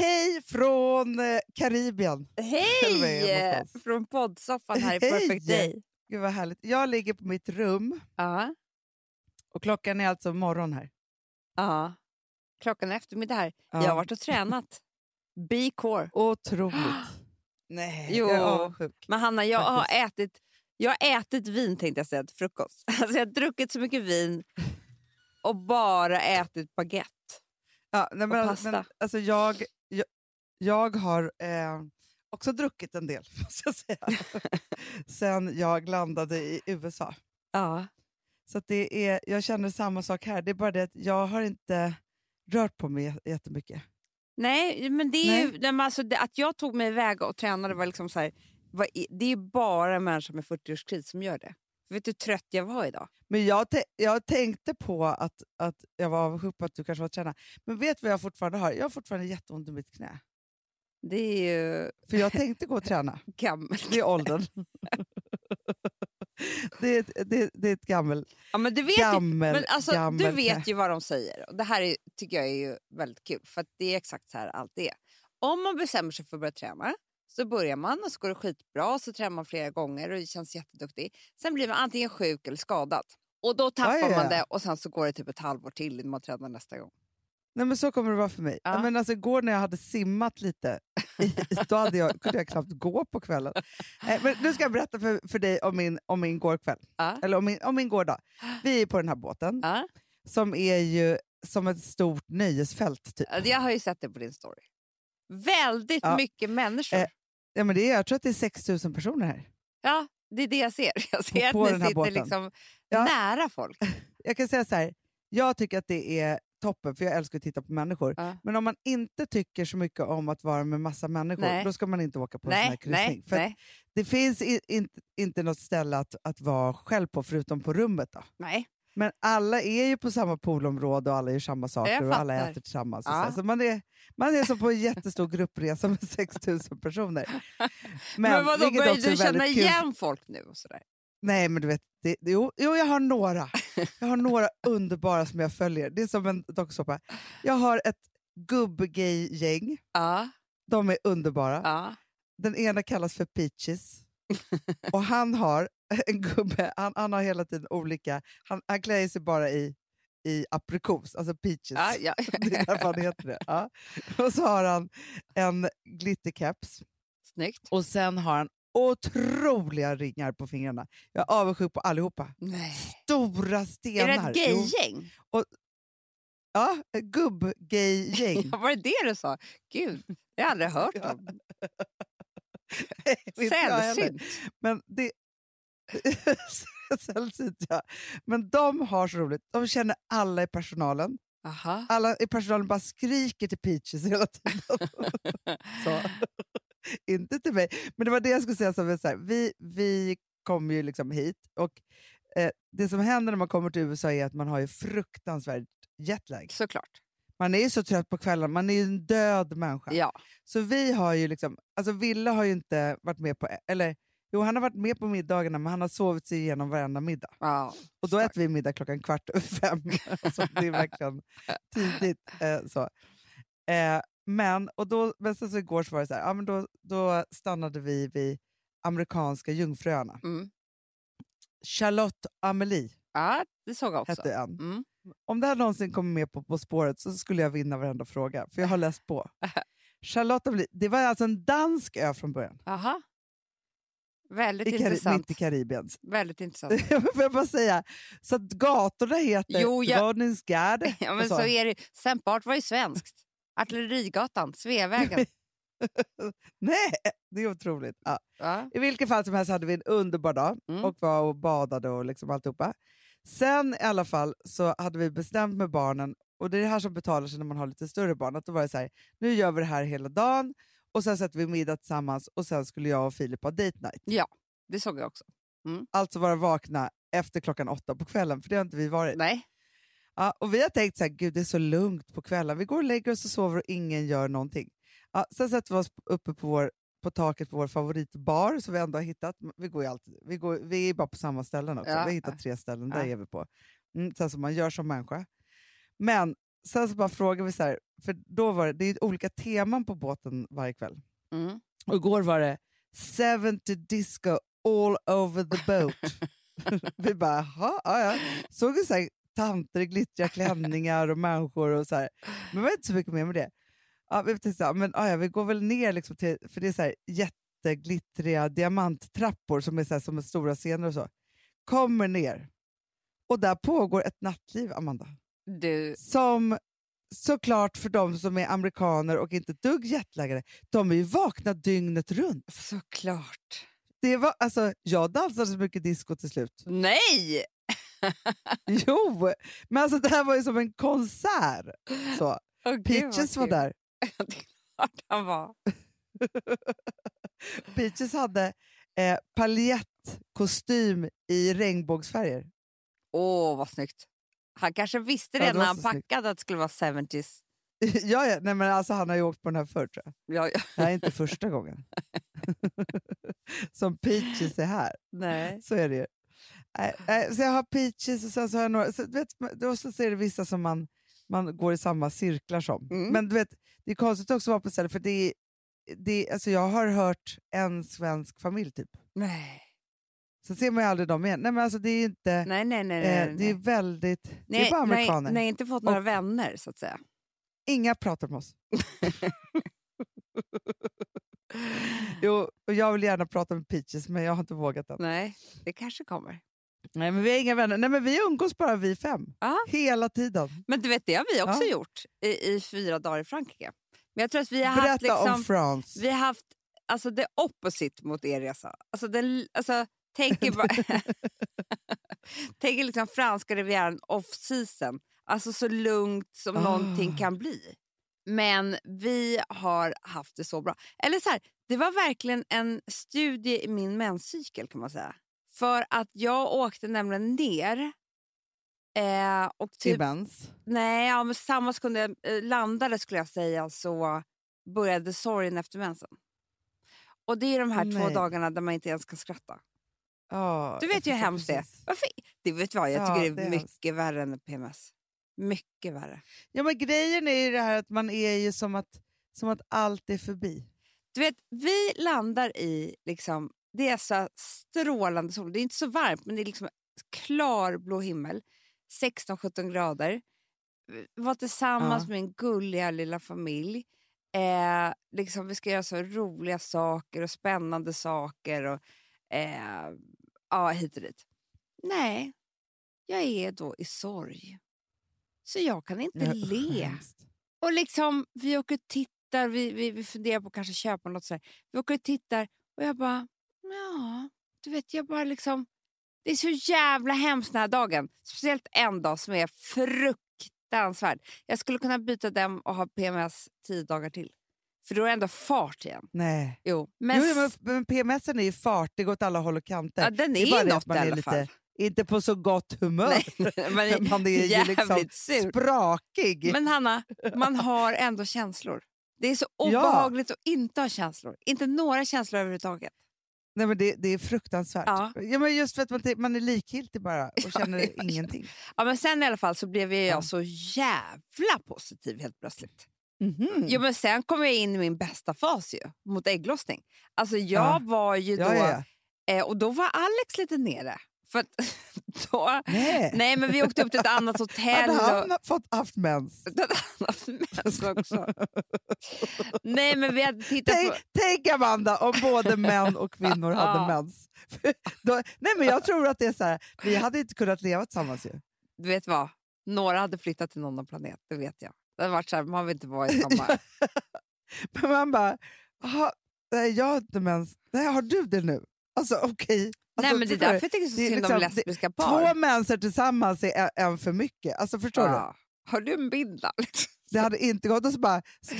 Hej från eh, Karibien. Hej! Från poddsoffan här i Hej! Perfect Day. Gud vad härligt. Jag ligger på mitt rum Ja. och klockan är alltså morgon här. ja. Klockan är eftermiddag här. Ja. Jag har varit och tränat. B-core. Otroligt. Nej, Jo. jag är avundsjuk. Men Hanna, jag har, ätit, jag har ätit vin tänkte jag säga till frukost. Alltså jag har druckit så mycket vin och bara ätit baguette. Ja, nej, men, pasta. men, alltså jag, jag, jag har eh, också druckit en del, måste jag säga. Sen jag landade i USA. Ja. Så det är, jag känner samma sak här. Det är bara det att jag har inte rört på mig jä- jättemycket. Nej, men det är ju, nej, men alltså, det, att jag tog mig iväg och tränade var liksom så här, var, det är bara människor med 40-årskris som gör det. Vet du hur trött jag var idag? Men jag, jag tänkte på att, att jag var avundsjuk på att du kanske var tränare. Men vet du vad jag fortfarande har? Jag har fortfarande jätteont i mitt knä. Det är ju För jag tänkte gå och träna. gammalt. Det är åldern. det, är ett, det, det är ett gammel, Ja, men du vet, ju, gammel, men alltså, gammel du vet ju vad de säger. Och det här är, tycker jag är ju väldigt kul, för att det är exakt så här allt är. Om man bestämmer sig för att börja träna så börjar man och så går det skitbra så tränar man flera gånger och det känns jätteduktig. Sen blir man antingen sjuk eller skadad. Och då tappar Ja, ja, man det och sen så går det typ ett halvår till innan man tränar nästa gång. Nej, men så kommer det vara för mig. Ja. Men alltså, igår när jag hade simmat lite, då hade jag, kunde jag knappt gå på kvällen. Eh, men nu ska jag berätta för, för dig om min, om min gårkväll. Ja. Eller om min, om min gårdag. Vi är på den här båten, Ja. som är ju som ett stort nöjesfält. Typ. Jag har ju sett det på din story. Väldigt mycket människor. Eh, Ja, men det är, jag tror att det är 6 000 personer här. Ja, det är det jag ser. Jag ser på att ni sitter liksom Ja. nära folk. Jag kan säga så här, jag tycker att det är toppen, för jag älskar att titta på människor. Ja. Men om man inte tycker så mycket om att vara med massa människor, Nej. då ska man inte åka på en sån här Nej, kryssning. nej, för nej, Det finns i, inte, inte något ställe att, att vara själv på, förutom på rummet. Då. nej. Men alla är ju på samma poolområde och alla gör samma saker och alla äter tillsammans. Ja. så. Så man, är, man är som på en jättestor gruppresa med 6 000 personer. Men, vadå, vilket börjar du känna kul igen folk nu? Och sådär? Nej, men du vet, det, jo, jo, jag har några. Jag har några underbara som jag följer. Det är som en dokusåpa. Jag har ett gubbgay-gäng. Ja, De är underbara. ja. Den ena kallas för Peaches. och han har en gubbe, han, han har hela tiden olika, han, han klär sig bara i, i aprikos, alltså peaches. ja, ja. Det är därför han heter det. Ja. Och så har han en glitterkeps Snyggt. och sen har han otroliga ringar på fingrarna. Jag är avundsjuk på allihopa. Nej. Stora Är stenar. det ett gaygäng? Ja, ett gubb-gay-gäng. Ja, var det det du sa? Gud, det har jag aldrig hört om. Sällsynt. Men det... Sällsynt, ja. Men de har så roligt. De känner alla i personalen. Aha. Alla i personalen bara skriker till Peaches hela tiden. Inte till mig. Men det var det jag skulle säga. Som så här, vi, vi kom ju liksom hit och eh, det som händer när man kommer till USA är att man har ju fruktansvärt jetlag. Såklart. Man är ju så trött på kvällen, man är ju en död människa. Ja. Så vi har ju liksom, alltså Ville har ju inte varit med på, eller jo han har varit med på middagarna men han har sovit sig igenom varenda middag. ja. Och då äter vi middag klockan kvart över fem. alltså, det är verkligen tidigt. Eh, så. Eh, men, och då, men sen så igår så var det så här, ja, men då, då stannade vi vid amerikanska jungfruöarna. Mm. Charlotte Amelie ja, det såg jag också. hette en. Mm. Om det här någonsin kommer med på På spåret så skulle jag vinna varenda fråga, för jag har läst på. Charlotte Amelie, det var alltså en dansk ö från början. Aha. Väldigt I intressant. mitt i Karibien. Väldigt intressant. Får jag bara säga, så att gatorna heter Jo, jag- Rådningsgärde. ja, och men så. så är det. Sempart var ju svenskt. Artillerigatan, Sveavägen. Nej, det är otroligt. Ja. Ja. I vilket fall som helst hade vi en underbar dag Mm. och var och badade och liksom alltihopa. Sen i alla fall så hade vi bestämt med barnen, och det är det här som betalar sig när man har lite större barn, att då var det så här, nu gör vi det här hela dagen och sen sätter vi middag tillsammans och sen skulle jag och Filip ha date night. ja, det såg jag också. Alltså vara vakna efter klockan åtta på kvällen, för det har inte vi varit. Nej. Ja, och vi har tänkt så här, gud det är så lugnt på kvällen. Vi går och lägger oss och sover och ingen gör någonting. Ja, sen sätter vi oss uppe på, vår, på taket på vår favoritbar som vi ändå har hittat. Vi, går alltid, vi, går, vi är bara på samma ställen också. Ja. Vi har hittat tre ställen, där Ja. är vi på. Mm, sen som man gör som människa. Men sen så bara frågade vi så här, för då var det, det är olika teman på båten varje kväll. Mm. Och igår var det 70 disco all over the boat. vi bara, jaha, ja, ja. Såg vi så här, tanter i glittriga klänningar och människor och så här. Men det var inte så mycket mer med det. Ja, vi tänkte så här, men, ja, ja, vi går väl ner, liksom till, för det är så här jätteglittriga diamanttrappor som är så här, som är stora scener och så. Kommer ner. Och där pågår ett nattliv, Amanda. Du, Som såklart för de som är amerikaner och inte dugg jetlaggade, de är ju vakna dygnet runt. såklart. Det var, alltså, jag dansade så mycket disco till slut. Nej! Jo, men alltså det här var ju som en konsert. Så. Gud, Peaches var där. det är klart han var. Peaches hade eh, paljettkostym i regnbågsfärger. Åh, vad snyggt. Han kanske visste Ja, det när han så snyggt. packade att det skulle vara 70s. ja, ja, nej, men alltså, han har ju åkt på den här förr tror jag. Ja, ja. Det här är inte första gången. som Peaches är här. Nej. Så är det ju. Så jag har Peaches och sen så har jag några, så, vet, då så är det vissa som man, man går i samma cirklar som. Mm. Men du vet, det är konstigt också att vara på stället för det är, det är, alltså jag har hört en svensk familj typ. Nej. Sen ser man ju aldrig dem igen. Nej, men alltså det är inte... Nej, nej, nej. nej, eh, nej. det är väldigt... det är nej, bara nej, amerikaner. nej, inte fått några Och- vänner så att säga. Inga pratar med oss. jo, och jag vill gärna prata med Peaches men jag har inte vågat än. Nej, det kanske kommer. Nej, men vi har inga vänner. Nej, men vi umgås bara vi fem. Ja. Hela tiden. Men du vet, det har vi också Ja. gjort i, i fyra dagar i Frankrike. Men jag tror att vi har haft Berätta liksom, om France. vi har haft alltså, det opposite mot er resa. Alltså, den, alltså, tänk er bara... tänk er liksom franska rivieran off-season. Alltså så lugnt som Ah. någonting kan bli. Men vi har haft det så bra. Eller så här, det var verkligen en studie i min menscykel kan man säga. För att jag åkte nämligen ner eh, och Till typ mens. Nej, ja, men samma sekund jag eh, landade skulle jag säga så började sorgen efter mensen. Och det är de här två Nej. dagarna där man inte ens kan skratta. Ja, Du vet ju hur hemskt det är. Varför? Det vet vad, jag Ja, tycker det det är är mycket hemskt. värre än PMS. Mycket värre. Ja, men grejen är ju det här att man är ju som att, som att allt är förbi. Du vet, vi landar i liksom, det är så strålande sol. Det är inte så varmt, men det är liksom klar blå himmel. 16-17 grader. Var tillsammans Ja. med min gulliga lilla familj. Eh, liksom, vi ska göra så roliga saker och spännande saker. Och, eh, ja, hit och dit. Nej, jag är då i sorg. Så jag kan inte Ja, le. hemskt. Och liksom, vi åker och tittar, vi, vi, vi funderar på att kanske köpa något sådär. Vi åker och tittar och jag bara, ja, du vet, jag bara liksom... Det är så jävla hemskt den här dagen. Speciellt en dag som är fruktansvärd. Jag skulle kunna byta den och ha PMS tio dagar till. För då är det ändå fart igen. Nej. Jo, men, jo, men, men PMSen är ju fartig åt alla håll och kanter. ja, den det är, är det något att man i är alla lite fall. inte på så gott humör. Nej, man är man är ju liksom sur. sprakig. Men Hanna, man har ändå känslor. Det är så Ja. obehagligt att inte ha känslor. Inte några känslor överhuvudtaget. Nej, men det, det är fruktansvärt. Ja. Ja. men just för att man, man är likgiltig bara och Ja, känner ja, ja. ingenting. Ja, men sen i alla fall så blev jag Ja. så jävla positiv helt plötsligt. Mhm. Jo, men sen kom jag in i min bästa fas ju, mot ägglossning. Alltså jag Ja. var ju då, ja, ja. Eh, och då var Alex lite nere. För då, Nej. nej men vi åkte upp till ett annat hotell. Hade och, han fått haft mens? annat mens också. nej men vi hade tittat Tänk, på... tänk Amanda om både män och kvinnor hade mens. Då, nej men jag tror att det är så här, vi hade inte kunnat leva tillsammans ju. Du vet vad? Några hade flyttat till någon annan planet, det vet jag. Det hade varit så här, man vill inte vara i samma... Men man bara, "Jaha, nej, jag har inte mens. Nej, har du det nu? Alltså okej. nej Alltså, men det är du? därför jag tycker så synd om liksom- det- lesbiska par. Två menser tillsammans är en, en för mycket. Alltså förstår du? Ja. Har du en bild? Det hade inte gått. Och så bara, ska,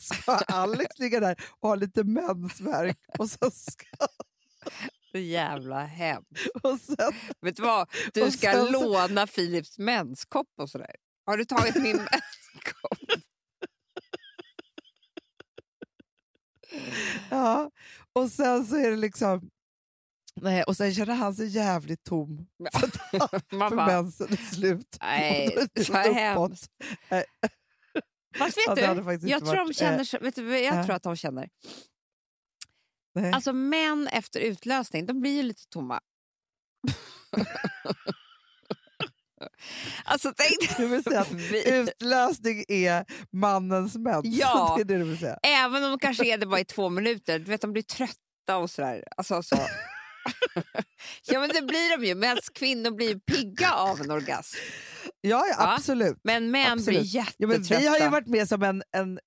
ska Alex ligga där och ha lite mensvärk och sen ska, Så jävla hemskt. och sen, Vet du vad? Du ska sen så- låna Philips menskopp och sådär. Har du tagit min menskopp? ja, och sen så är det liksom... Nej, och sen känner han sig jävligt tom. Ja. För, mensen är slut. nej, så uppåt. hemskt. Fast Ja, vet hade du, jag tror de varit, känner, så, vet du vad jag ja. tror att de känner? Nej. Alltså män efter utlösning, de blir ju lite tomma. Alltså tänk Du vill säga att utlösning är mannens mens? Ja. Det är det du vill säga? även om de kanske är det bara i två minuter, du vet de blir trötta och sådär. Alltså, så. ja men det blir de ju, medan kvinnor blir pigga av en orgasm. Ja, ja Ja. absolut. Men män Absolut. blir Ja, men jättetrötta. vi har ju varit med som en, en,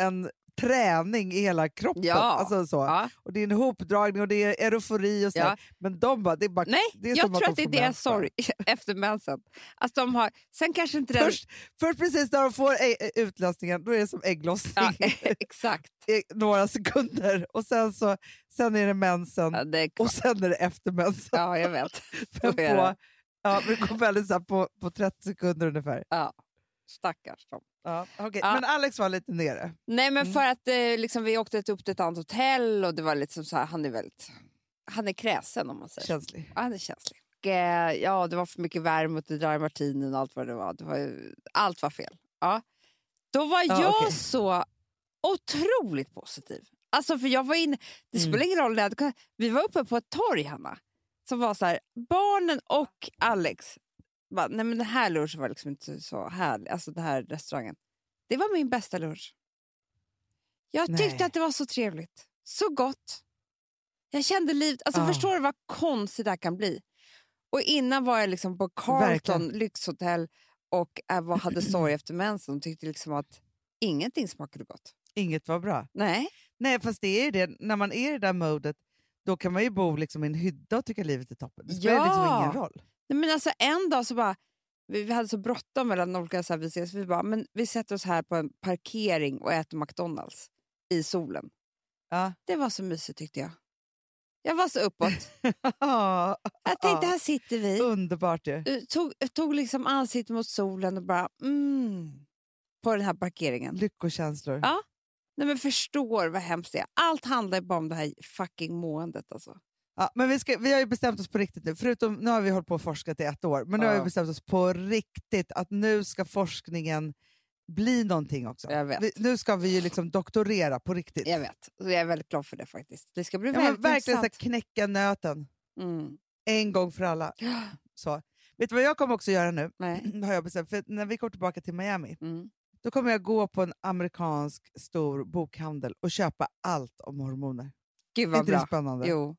en träning i hela kroppen. Ja. Alltså så. Ja. Och det är en hopdragning och det är eufori och så. Ja. Men de bara, det är bara Nej, det är jag som att tror de att det är deras sorg efter mensen. Att de har, sen kanske inte den... Först, först precis när de får utlösningen, då är det som ägglossning Ja, exakt. några sekunder. Och sen, så, sen är det mensen Ja, det är och sen är det efter mensen. ja jag vet. Men på, ja, men det kom väldigt så på, på 30 sekunder ungefär. Ja. Stackars dem. Ja, okej. Ja. Men Alex var lite nere. Nej men Mm. för att eh, liksom, vi åkte upp till ett annat hotell och det var liksom så här, han är väldigt... Han är kräsen om man säger. Känslig. Ja, han är känslig. Och, eh, ja, det var för mycket värme och dry martini och allt vad det var. Det var allt var fel. Ja. Då var Ja, jag okej. så otroligt positiv. Alltså för jag var inne, det Mm. spelar ingen roll, vi var uppe på ett torg Hanna. Som var så här, barnen och Alex. Bara, nej men den här lunchen var liksom inte så härlig. Alltså den här restaurangen. Det var min bästa lunch. Jag tyckte Nej. att det var så trevligt. Så gott. Jag kände livet. Alltså Ah. Förstår du vad konstigt det här kan bli? Och innan var jag liksom på Carlton Verkligen. lyxhotell och äh, var- hade sorg efter mensen och tyckte liksom att ingenting smakade gott. Inget var bra. Nej. Nej, fast det är det. När man är i det där modet, då kan man ju bo liksom i en hydda och tycka livet är toppen. Det spelar Ja. liksom ingen roll. Nej, men alltså en dag så bara, vi, vi hade så bråttom mellan olika så här, vi ses, vi bara, men vi sätter oss här på en parkering och äter McDonalds i solen. Ja. Det var så mysigt tyckte jag. Jag var så uppåt. Ja, Jag tänkte, Ja. här sitter vi. Underbart ju. Eh, Tog, tog liksom ansiktet mot solen och bara mm, på den här parkeringen. Lyckokänslor. Ja. Nej, men förstår vad hemskt det är. Allt handlar bara om det här fucking måendet. Alltså. Ja, men vi, ska, vi har ju bestämt oss på riktigt nu, förutom nu har vi hållit på och forskat i ett år, men nu har Ja. vi bestämt oss på riktigt att nu ska forskningen bli någonting också. Jag vet. Vi, nu ska vi ju liksom doktorera på riktigt. Jag vet. Jag är väldigt glad för det faktiskt. Det ska bli Ja, väldigt verkligen så knäcka nöten Mm. en gång för alla. Så. Vet du vad jag kommer också göra nu? Nej. har jag bestämt. För när vi kommer tillbaka till Miami, Mm. då kommer jag gå på en amerikansk stor bokhandel och köpa allt om hormoner. Gud Är vad inte det bra. spännande? Jo.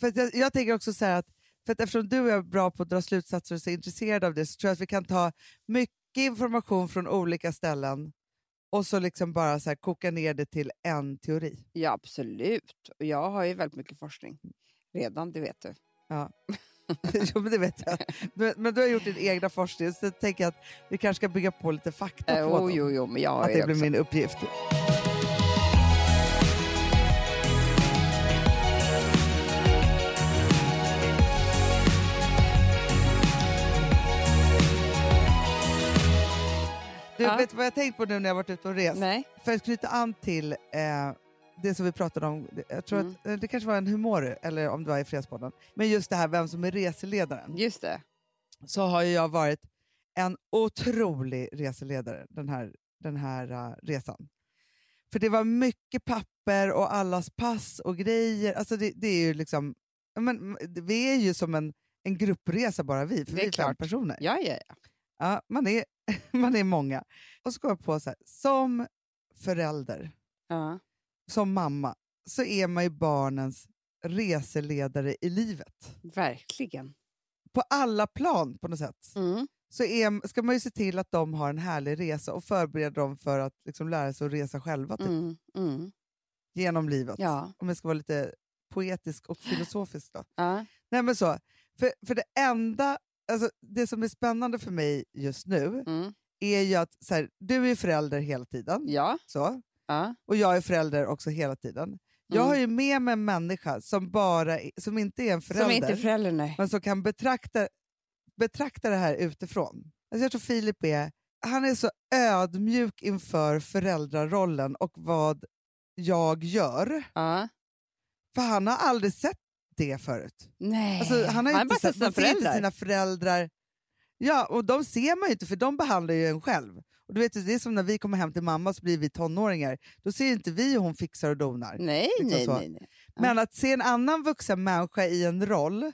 För jag, jag tänker också så här att, för att eftersom du är bra på att dra slutsatser och är intresserad av det så tror jag att vi kan ta mycket information från olika ställen och så liksom bara så här koka ner det till en teori. Ja, absolut. Och jag har ju väldigt mycket forskning redan, det vet du. jo, men det vet jag. Men, men du har gjort din egna forskning så jag tänker att vi kanske ska bygga på lite fakta Eh, på oh, dem. jo, jo, men jag har Att det blir också. min uppgift. Du, Ja. vet vad jag tänkt på nu när jag varit ute och rest? Nej. För att knyta an till eh, det som vi pratade om, jag tror Mm. att, eh, det kanske var en humor, eller om det var i Fredagspodden, men just det här vem som är reseledaren. Just det. Så har ju jag varit en otrolig reseledare den här, den här eh, resan. För det var mycket papper och allas pass och grejer. Alltså det, det är ju liksom, men, vi är ju som en, en gruppresa bara vi, för Det är vi är fem klart. personer. Ja, ja, ja. Ja, man, är, man är många. Och så kom jag på så här, som förälder, ja. som mamma, så är man ju barnens reseledare i livet. Verkligen. På alla plan på något sätt. Mm. Så är, ska man ju se till att de har en härlig resa och förbereda dem för att liksom lära sig att resa själva typ, Mm. Mm. genom livet. Ja. Om jag ska vara lite poetisk och filosofisk. Då. Ja. Nej, men så, för, för det enda, alltså, det som är spännande för mig just nu Mm. är ju att så här, du är förälder hela tiden. Ja. Så, Ja. och jag är förälder också hela tiden. Jag Mm. har ju med mig en människa som, bara, som inte är en förälder, Som inte förälder, nej. men som kan betrakta, betrakta det här utifrån. Alltså jag tror Filip är, han är så ödmjuk inför föräldrarollen och vad jag gör. Ja. För han har aldrig sett det förut. Nej, Alltså, han har ju bara inte, sett sina inte föräldrar. sina föräldrar. Ja, och de ser man ju inte för de behandlar ju en själv. Och du vet, Det är som när vi kommer hem till mamma så blir vi tonåringar. Då ser inte vi hur hon fixar och donar. Nej, liksom nej, nej, nej. Men att se en annan vuxen människa i en roll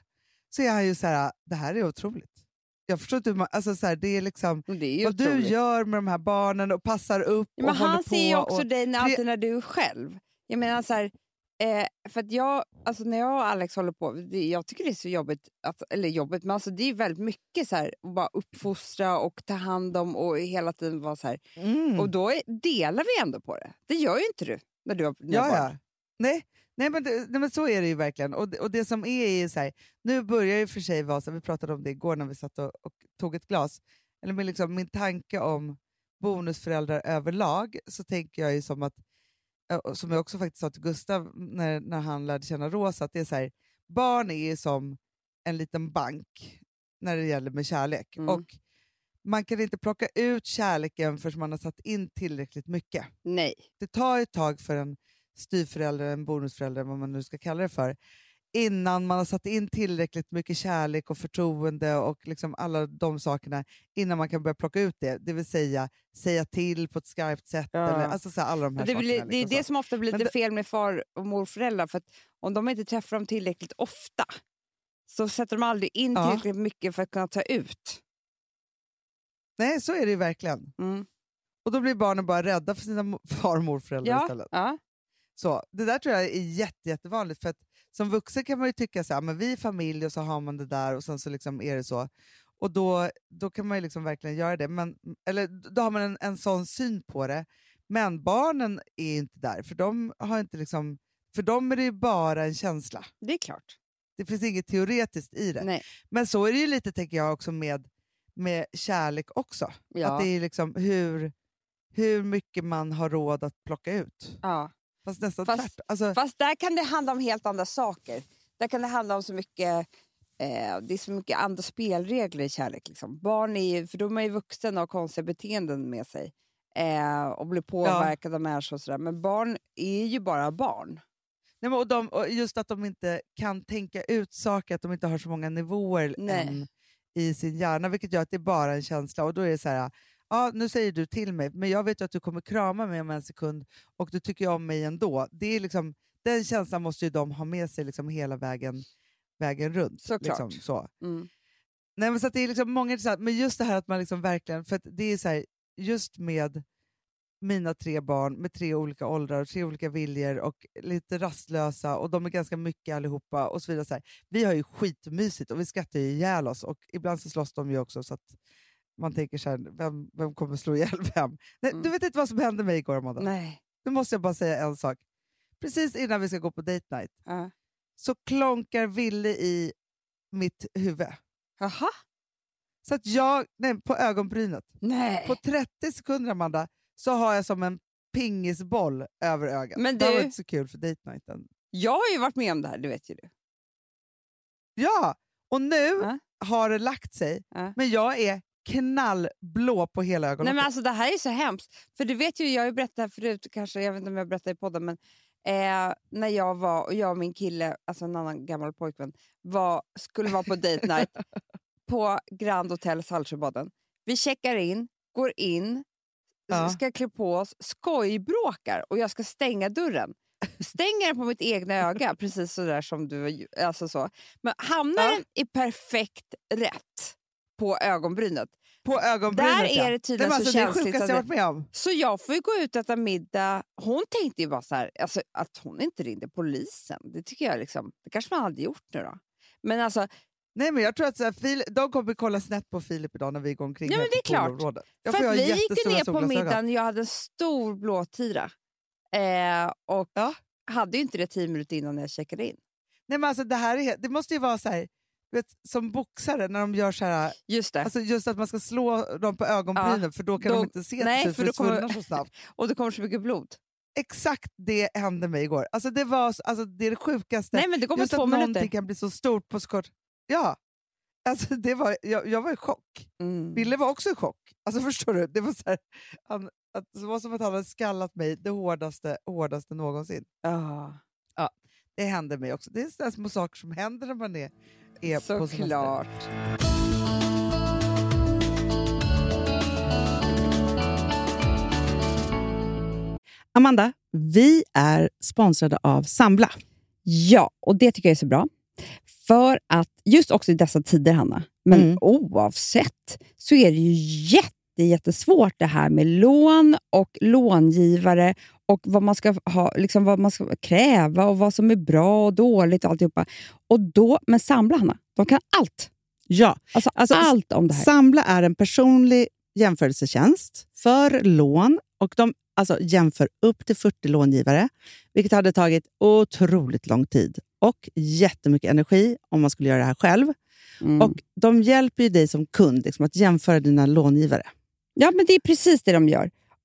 så är han ju så här, det här är otroligt. Jag förstår inte hur man, alltså så här, det är liksom Det är vad du otroligt. gör med de här barnen och passar upp Ja, men och håller han på. ser ju också och, dig alltid när du är själv. Jag menar så här, eh, för att jag, alltså när jag och Alex håller på, det, jag tycker det är så jobbigt, att, eller jobbigt, men alltså det är väldigt mycket så här, att bara uppfostra och ta hand om och hela tiden vara så här. mm. Och då är, delar vi ändå på det. Det gör ju inte du när du har dina Ja, ja. Nej, nej, men nej, men så är det ju verkligen. Och det, och det som är, är så här, nu börjar det för sig vara så, vi pratade om det igår när vi satt och, och tog ett glas, eller med liksom min tanke om bonusföräldrar överlag, så tänker jag ju som att, som jag också faktiskt sa till Gustav när, när han lärde känna Rosa, att det är så här, barn är som en liten bank när det gäller med kärlek. Mm. Och man kan inte plocka ut kärleken förrän man har satt in tillräckligt mycket Nej. det tar ett tag för en styvförälder, en bonusförälder, vad man nu ska kalla det för, innan man har satt in tillräckligt mycket kärlek och förtroende och liksom alla de sakerna innan man kan börja plocka ut det. Det vill säga säga till på ett skarpt sätt. Ja. Eller, alltså så här, alla de här Det, sakerna. blir, det är liksom det så. som ofta blir lite det- fel med far och morföräldrar. För att om de inte träffar dem tillräckligt ofta så sätter de aldrig in Ja. tillräckligt mycket för att kunna ta ut. Nej, så är det ju verkligen. Mm. Och då blir barnen bara rädda för sina far och morföräldrar Ja, istället. ja. Så, det där tror jag är jätte, jättevanligt. För att som vuxen kan man ju tycka så här, men vi är familj och så har man det där och sen så liksom är det så. Och då, då kan man ju liksom verkligen göra det. Men, eller då har man en, en sån syn på det. Men barnen är inte där, för de, har inte liksom, för dem är det ju bara en känsla. Det är klart. Det finns inget teoretiskt i det. Nej. Men så är det ju lite, tänker jag, också med, med kärlek också. Ja. Att det är liksom hur, hur mycket man har råd att plocka ut. Ja. Fast nästan Fast- tvärtom. Alltså, Fast där kan det handla om helt andra saker. Där kan det handla om så mycket eh, det är så mycket andra spelregler i kärlek. Liksom. Barn är ju, för de är ju vuxna och har konstiga beteenden med sig eh, och blir påverkade av människor och sådär. Men barn är ju bara barn. Nej, men och de, och just att de inte kan tänka ut saker, att de inte har så många nivåer i sin hjärna, vilket gör att det är bara en känsla. Och då är det så här, ja, nu säger du till mig, men jag vet ju att du kommer krama mig om en sekund och du tycker om mig ändå. Det är liksom, den känslan måste ju de ha med sig liksom hela vägen, vägen runt. Såklart. Liksom, så. Mm. Nej, men så det är liksom många, här- men just det här att man liksom verkligen, för det är så här, just med mina tre barn med tre olika åldrar och tre olika viljor och lite rastlösa och de är ganska mycket allihopa och så vidare. Så här. Vi har ju skitmysigt och vi skrattar ju ihjäl oss och ibland så slåss de ju också så att man tänker så här, vem, vem kommer slå ihjäl vem? Nej, Mm. Du vet inte vad som hände mig igår Amanda? Nej. Nu måste jag bara säga en sak. Precis innan vi ska gå på date night Ja. så klonkar Ville i mitt huvud. Jaha? Så att jag, nej, på ögonbrynet. Nej. På 30 sekunder, Amanda, så har jag som en pingisboll över ögat. Men Det här var du- inte så kul för date nighten. Jag har ju varit med om det här, det vet ju du. Ja, och nu Ja. har det lagt sig, Ja. men jag är knallblå på hela Nej, ögonlocket. men alltså, det här är så hemskt. För du vet ju, jag har ju berättat det här förut, kanske, jag vet inte om jag berättade i podden, men eh, när jag var, och jag och min kille, alltså en annan gammal pojkvän, var, skulle vara på date night på Grand Hotel Saltsjöbaden. Vi checkar in, går in, Ja. ska klä på oss, skojbråkar och jag ska stänga dörren. Stänger den på mitt egna öga, precis så där som du... Alltså så. Men hamnar Ja. den i perfekt rätt på ögonbrynet, på ögonbrynet, där ja. är det tydligen men så alltså, Det är det känsligt sjukaste jag det- varit med om. så jag får gå ut och äta middag. Hon tänkte ju bara så här, alltså, att hon inte ringde polisen. Det tycker jag liksom, det kanske man hade gjort nu då. Men alltså, Nej, men jag tror att så här, Fil- de kommer kolla snett på Filip idag när vi går omkring Ja, men det är klart. för vi gick ner på middagen, jag hade en stor blåtira. Eh, och Ja. hade ju inte det tio minuter innan jag checkade in. Nej, men alltså, det, här är, det måste ju vara så här, vet, som boxare när de gör så här, Just alltså just att man ska slå dem på ögonbrynen för då kan då- de inte se nej, för då kommer- så snabbt. och det kommer så mycket blod. Exakt det hände mig igår. Alltså det, var, så- alltså det är det sjukaste. Nej men det kommer just två att minuter. någonting kan bli så stort på så kort... Ja. Alltså det var, jag, jag var i chock. Mm. Ville var också i chock. Alltså förstår du? Det var, så här, han, att, det var som att han hade skallat mig det hårdaste, hårdaste någonsin. Ja. Det händer mig också. Det är sådana små saker som händer när man är, är på semester. Såklart. Amanda, vi är sponsrade av Sambla. Ja, och det tycker jag är så bra. För att just också i dessa tider, Hanna, men Mm. oavsett, så är det ju jätte, jättesvårt det här med lån och långivare och vad man ska ha, liksom vad man ska kräva och vad som är bra och dåligt och alltihopa. Och då, men Sambla, Hanna, de kan allt. Ja, Alltså, Alltså, allt om det här. Sambla är en personlig jämförelsetjänst för lån och de alltså, jämför upp till 40 långivare, vilket hade tagit otroligt lång tid och jättemycket energi om man skulle göra det här själv. Mm. Och De hjälper ju dig som kund liksom, att jämföra dina långivare. Ja, men det är precis det de gör.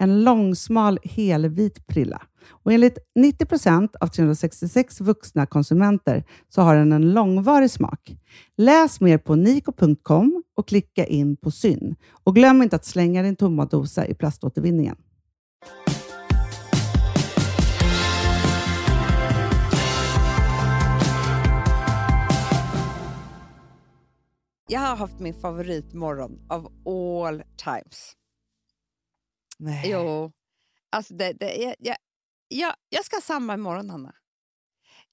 En långsmal helvit prilla. Och enligt 90 procent av 366 vuxna konsumenter så har den en långvarig smak. Läs mer på niko.com och klicka in på Syn. Och glöm inte att slänga din tomma dosa i plaståtervinningen. Jag har haft min favoritmorgon av all times. Nej. Jo, alltså det, det, jag, jag, jag, jag ska ha samma imorgon, Hanna.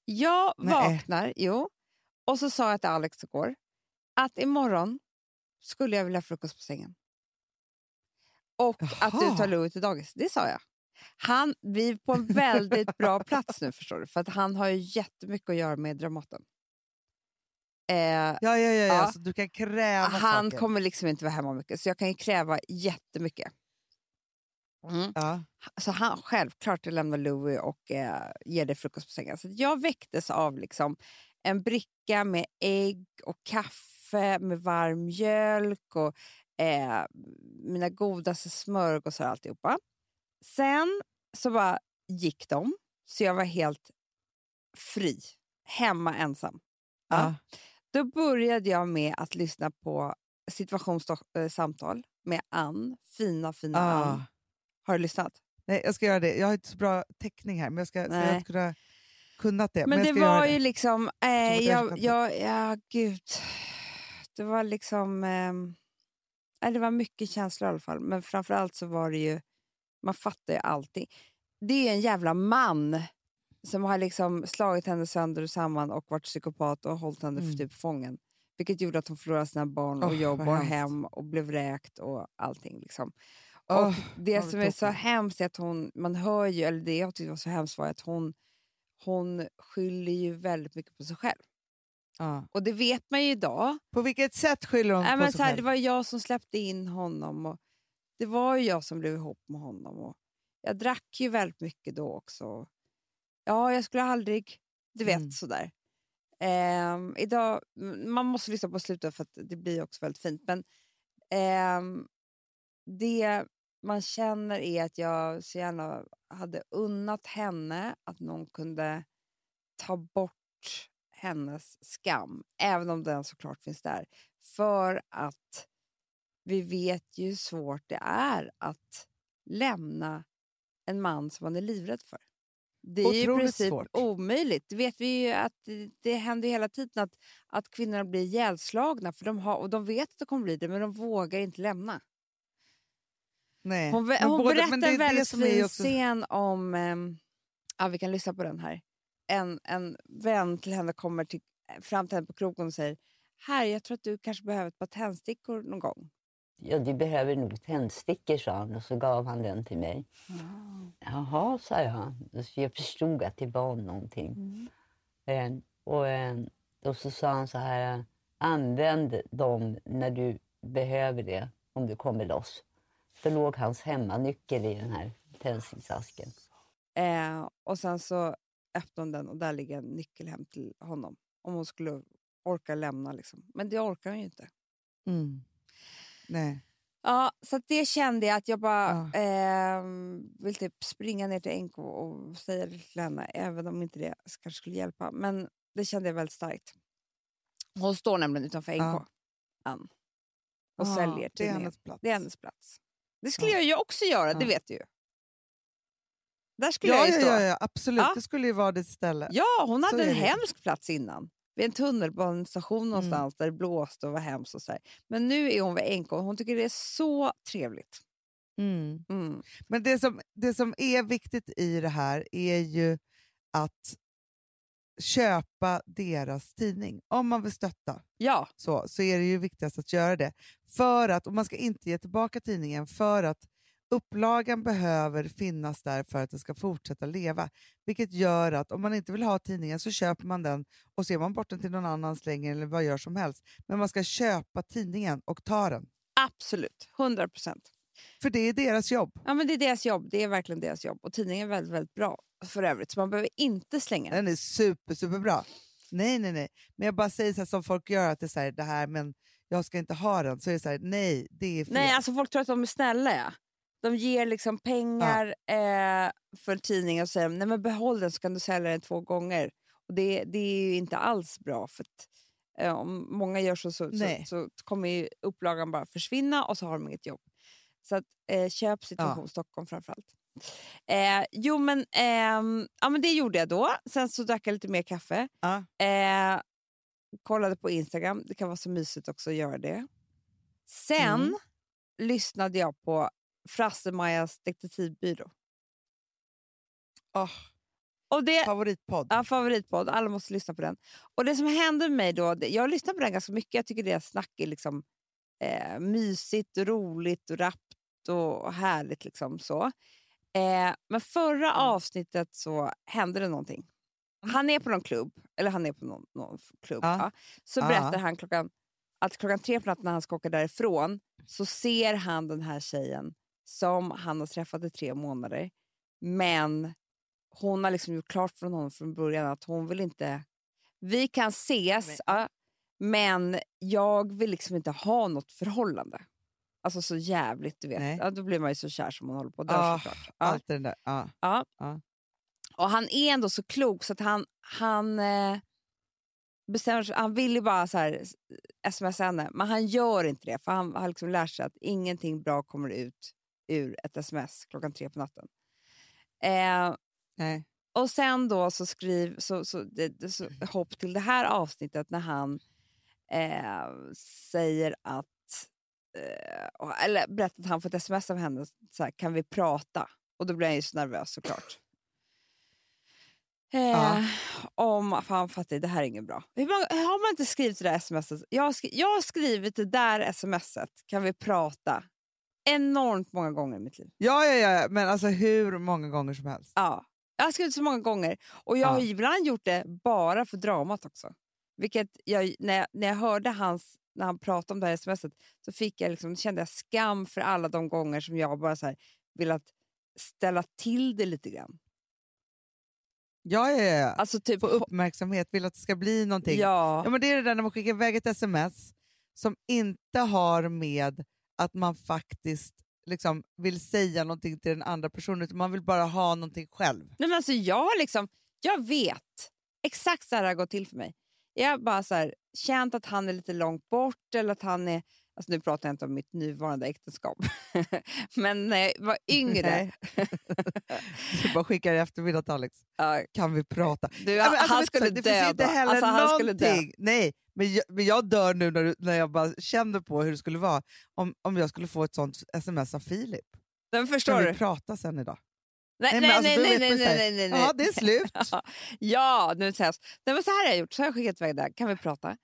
Jag Nej. vaknar, jo, och så sa jag till Alex igår att imorgon skulle jag vilja ha frukost på sängen. Och att du Jaha. tar Louie till dagis. Det sa jag. Han, vi är på en väldigt bra plats nu, förstår du. För att han har ju jättemycket att göra med Dramaten. Eh, Ja, ja, ja, ja. Ja. Så du kan kräva han saker. kommer liksom inte vara hemma mycket, så jag kan kräva jättemycket. Mm. Ja. Så han, självklart lämnar Louie och eh, ger dig frukost på sängen. Så jag väcktes av liksom en bricka med ägg och kaffe med varm mjölk och eh, mina godaste smörgåsar och alltihopa. Sen så bara gick de, så jag var helt fri. Hemma ensam. Ja. Ja. Då började jag med att lyssna på situationssamtal med Ann, fina fina Ann. Har du lyssnat? Nej, jag ska göra det. Jag har inte så bra täckning här, men jag, ska, inte kunnat, det. Men, jag det var ju liksom... Eh, jag jag, ja, gud. Det var liksom... Eh, det var mycket känslor i alla fall. Men framförallt så var det ju... Man fattar ju allting. Det är en jävla man som har liksom slagit henne sönder och samman och varit psykopat och hållit henne Mm. typ fången. Vilket gjorde att hon förlorade sina barn och Åh, jobb och hem och blev vräkt och allting. Liksom. Och det som är så hemskt är att hon, man hör ju, eller det jag tyckte var så hemskt var att hon, hon skyller ju väldigt mycket på sig själv. Ja. Och det vet man ju idag. På vilket sätt skyller hon Nej, på sig så här, själv? det var jag som släppte in honom och det var ju jag som blev ihop med honom. Och jag drack ju väldigt mycket då också. Ja, jag skulle aldrig, du vet Mm. sådär. Ehm, idag, man måste lyssna på slutet för att det blir också väldigt fint. Men ehm, det man känner är att jag så gärna hade unnat henne att någon kunde ta bort hennes skam, även om den såklart finns där. För att vi vet ju hur svårt det är att lämna en man som man är livrädd för. Det är ju i Otroligt princip svårt. omöjligt. Det vet vi ju att det, händer ju hela tiden att, att kvinnorna blir ihjälslagna för de har, och de vet att det kommer bli det men de vågar inte lämna. Nej. Hon, hon båda- berättar en väldigt fin också- scen om... ehm, ja, vi kan lyssna på den här. En, en vän till henne kommer till, fram till henne på krogen och säger här, jag tror att du kanske behöver ett par tändstickor någon gång. Ja, du behöver nog tändstickor, sa han och så gav han den till mig. Jaha, sa jag. Så jag förstod att det var någonting. Mm. Eh, och, eh, och så sa han så här, använd dem när du behöver det, om du kommer loss. Då låg hans hemmanyckel i den här tändsticksasken. Eh, och sen så öppnade hon den och där ligger en nyckel hem till honom. Om hon skulle orka lämna. Liksom. Men det orkar hon ju inte. Mm. Nej. Ja, så att det kände jag att jag bara Ja. eh, vill typ springa ner till NK och säga det till henne, även om inte det kanske skulle hjälpa. Men det kände jag väldigt starkt. Hon står nämligen utanför NK, Ja. Ann, och Ja, säljer det är tidningen. hennes plats. Det är hennes plats. Det skulle Ja. jag ju också göra, det Ja. vet du ju. Där skulle Ja, jag ju stå. ja, ja, absolut. Det skulle ju vara ditt ställe. Ja, hon Så hade är en det. hemsk plats innan. Vid en tunnelbanestation någonstans där det blåste och var hemskt. Och så här. Men nu är hon vid NK och hon tycker det är så trevligt. Mm. Mm. Men det som, det som är viktigt i det här är ju att köpa deras tidning. Om man vill stötta Ja, så, så är det ju viktigast att göra det. För att, och man ska inte ge tillbaka tidningen för att upplagan behöver finnas där för att det ska fortsätta leva. Vilket gör att om man inte vill ha tidningen så köper man den och så ger man bort den till någon annan slänger eller vad gör som helst. Men man ska köpa tidningen och ta den. absolut. 100 procent. För det är deras jobb. Ja, men det är deras jobb. Det är verkligen deras jobb. Och tidningen är väldigt, väldigt bra för övrigt. Så man behöver inte slänga den. Den är super, superbra. Nej, nej, nej. Men jag bara säger så här, som folk gör, att det är så här, det här, men jag ska inte ha den. Så är det så här, nej, det är fel. Nej, alltså folk tror att de är snälla. Ja. De ger liksom pengar eh, för en tidning och säger nej men behåll den så kan du sälja den två gånger. Och det, det är ju inte alls bra. för att, eh, Om många gör så, så, så, så kommer ju upplagan bara försvinna och så har de inget jobb. Så att, eh, köp Situation Stockholm framförallt. Eh, jo men, ehm, ja, men det gjorde jag då. Sen så drack jag lite mer kaffe. Ja. Eh, kollade på Instagram. Det kan vara så mysigt också att göra det. Sen Mm. lyssnade jag på Frasse-Majas detektivbyrå. Åh, Och det, favoritpodd. ja, favoritpodd, alla måste lyssna på den. Och det som hände med mig då, det, jag lyssnar på den ganska mycket, jag tycker deras snack är liksom, eh, mysigt, och roligt, och rappt och härligt. Liksom, så. Eh, men förra Mm. avsnittet så hände det någonting. Han är på någon klubb, eller han är på någon, någon klubb. Ja. Ja. Så Ja. berättar han klockan, att klockan tre på natten när han ska åka därifrån så ser han den här tjejen som han har träffat i tre månader. Men hon har liksom gjort klart för honom från början att hon vill inte... Vi kan ses, Men- ja, men jag vill liksom inte ha något förhållande. Alltså så jävligt, du vet. Ja, då blir man ju så kär som man håller på att dö Ah, såklart. Ja. Allt det där. Ja. Ja. Ja. Och han är ändå så klok så att han, han eh, bestämmer sig. Han vill ju bara så här, smsa henne, men han gör inte det. För han har liksom lärt sig att ingenting bra kommer ut ur ett sms klockan tre på natten. Eh, Nej. och sen då så skriv så, så, det, så hopp till det här avsnittet när han eh, säger att eller berättar att han fått sms av henne, så här, kan vi prata? Och då blir han ju så nervös såklart. Eh, Ja. Om, fan fattar, det här är inget bra. Hur många, har man inte skrivit det där smset? Jag har, skri, jag har skrivit det där smset, kan vi prata? Enormt många gånger i mitt liv. Ja, ja, ja, men alltså hur många gånger som helst. Ja, jag har skrivit så många gånger. Och jag har Ja. ju ibland gjort det bara för dramat också. Vilket jag, när, jag, när jag hörde hans, när han pratade om det här smset så fick jag liksom, kände jag skam för alla de gånger som jag bara så här, velat ställa till det lite grann. Ja, ja, ja. Alltså typ... Få uppmärksamhet, vill att det ska bli någonting. Ja, Ja, men det är det där när man skickar iväg ett sms som inte har med att man faktiskt liksom vill säga någonting till den andra personen, utan man vill bara ha någonting själv. Nej, men alltså jag, har liksom, jag vet exakt så här har det gått till för mig. Jag har bara så här, känt att han är lite långt bort eller att han är... Alltså nu pratar jag inte om mitt nuvarande äktenskap. men när jag var yngre... Du bara skickar i eftermiddag till Alex. ja, Kan vi prata? du, men alltså, han skulle det dö finns ju inte heller Alltså, han skulle dö. Nej, men jag, men jag dör nu när, du, när jag bara känner på hur det skulle vara om, om jag skulle få ett sånt sms av Filip. Men förstår Kan du? vi prata sen idag? Nej, Nej, nej, alltså, nej, nej, nej, nej, nej, nej. Ja, det är slut. ja, nu sägs. Nej, men så här har jag gjort. Så har jag skickat iväg det. Kan vi prata?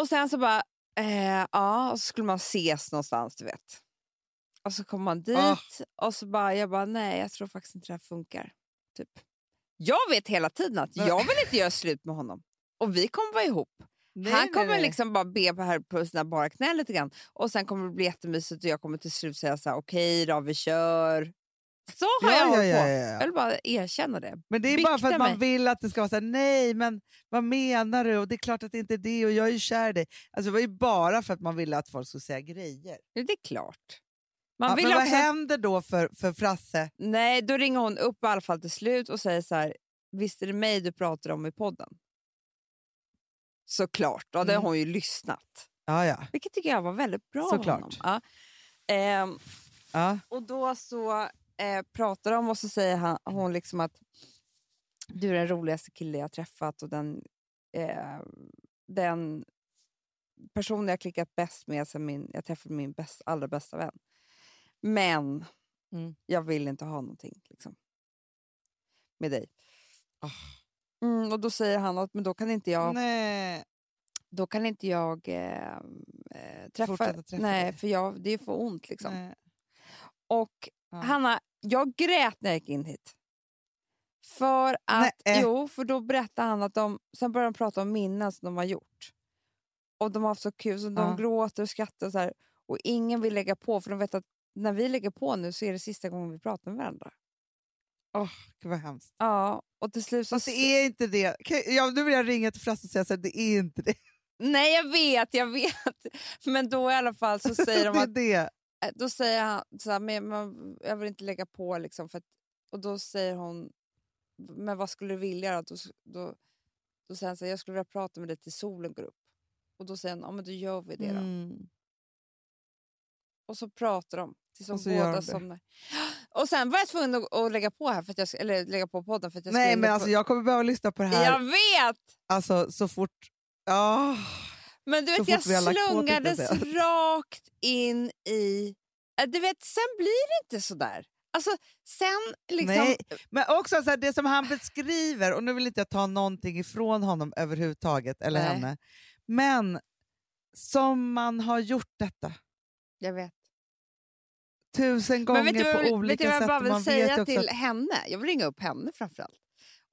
Och sen så bara, eh, ja, och så skulle man ses någonstans, du vet. Och så kommer man dit Ah. och så bara, jag bara, nej, jag tror faktiskt inte det här funkar. Typ. Jag vet hela tiden att jag vill inte göra slut med honom. Och vi kommer vara ihop. Nej, Han kommer nej. liksom bara be på, här på sina bara knän lite grann. Och sen kommer det bli jättemysigt och jag kommer till slut säga så här, okej då, vi kör. Så har Ja, jag ja, hållit ja, på. ja, Jag ja. vill bara erkänna det. Men det är bara för att man mig. vill att det ska vara så här, nej men vad menar du? Och det är klart att det inte är det och jag är ju kär i dig. Alltså, det var ju bara för att man ville att folk skulle säga grejer. Ja, Det är klart. Man Ja, vill men vad också... händer då för, för Frasse? Nej, då ringer hon upp i alla fall till slut och säger så här, visst är det mig du pratar om i podden? Såklart, då hade Mm. hon ju lyssnat. Ja, ja. Vilket tycker jag var väldigt bra av Såklart. honom. Ja. Ehm, ja. och då så eh, pratar de och så säger han, hon liksom att du är den roligaste kille jag träffat och den, eh, den personen jag klickat bäst med sen min, jag träffade min bäst, allra bästa vän. Men Mm. jag vill inte ha någonting liksom, med dig. Ah. Mm, och då säger han att men då kan inte jag, Nej. då kan inte jag eh, eh, träffa, träffa nej, för jag, det är för ont. Liksom. Nej. Och Ja. Hanna, jag grät när jag gick in hit. För att, Nej. jo, för då berättade han att de, sen började de prata om minnen som de har gjort. Och de har haft så kul, så de gråter och skrattar och så här. Och ingen vill lägga på, för de vet att när vi lägger på nu så är det sista gången vi pratar med varandra. Gud vad hemskt. Ja, och till slut så... Fast det är inte det. Ja, nu vill jag ringa till Frasse och säga så här, det är inte det. Nej, jag vet, jag vet. Men då i alla fall så säger de det är att det. Då säger han så här, men man, jag vill inte lägga på liksom. För att, och då säger hon, men vad skulle du vilja då? Då, då, då säger han så här, jag skulle vilja prata med dig till solen går upp. Och då säger han, ja men då gör vi det då. Mm. Och så pratar de tills de båda somnar. Och sen var jag tvungen att, att lägga på här, för att jag, eller lägga på podden för att jag Nej, men alltså, på, jag kommer behöva lyssna på det här Jag vet! alltså, så fort... Ah. Men du vet, jag jag slungades rakt in i... eh, Du vet, sen blir det inte så där. Alltså, sen liksom... Nej, men också så här, det som han beskriver, och nu vill inte jag ta någonting ifrån honom överhuvudtaget, eller Nej. henne, men som man har gjort detta Jag vet. tusen Men vet du gånger på olika vet du vad jag sätt. bara vill säga vet till henne? Jag vill ringa upp henne framförallt.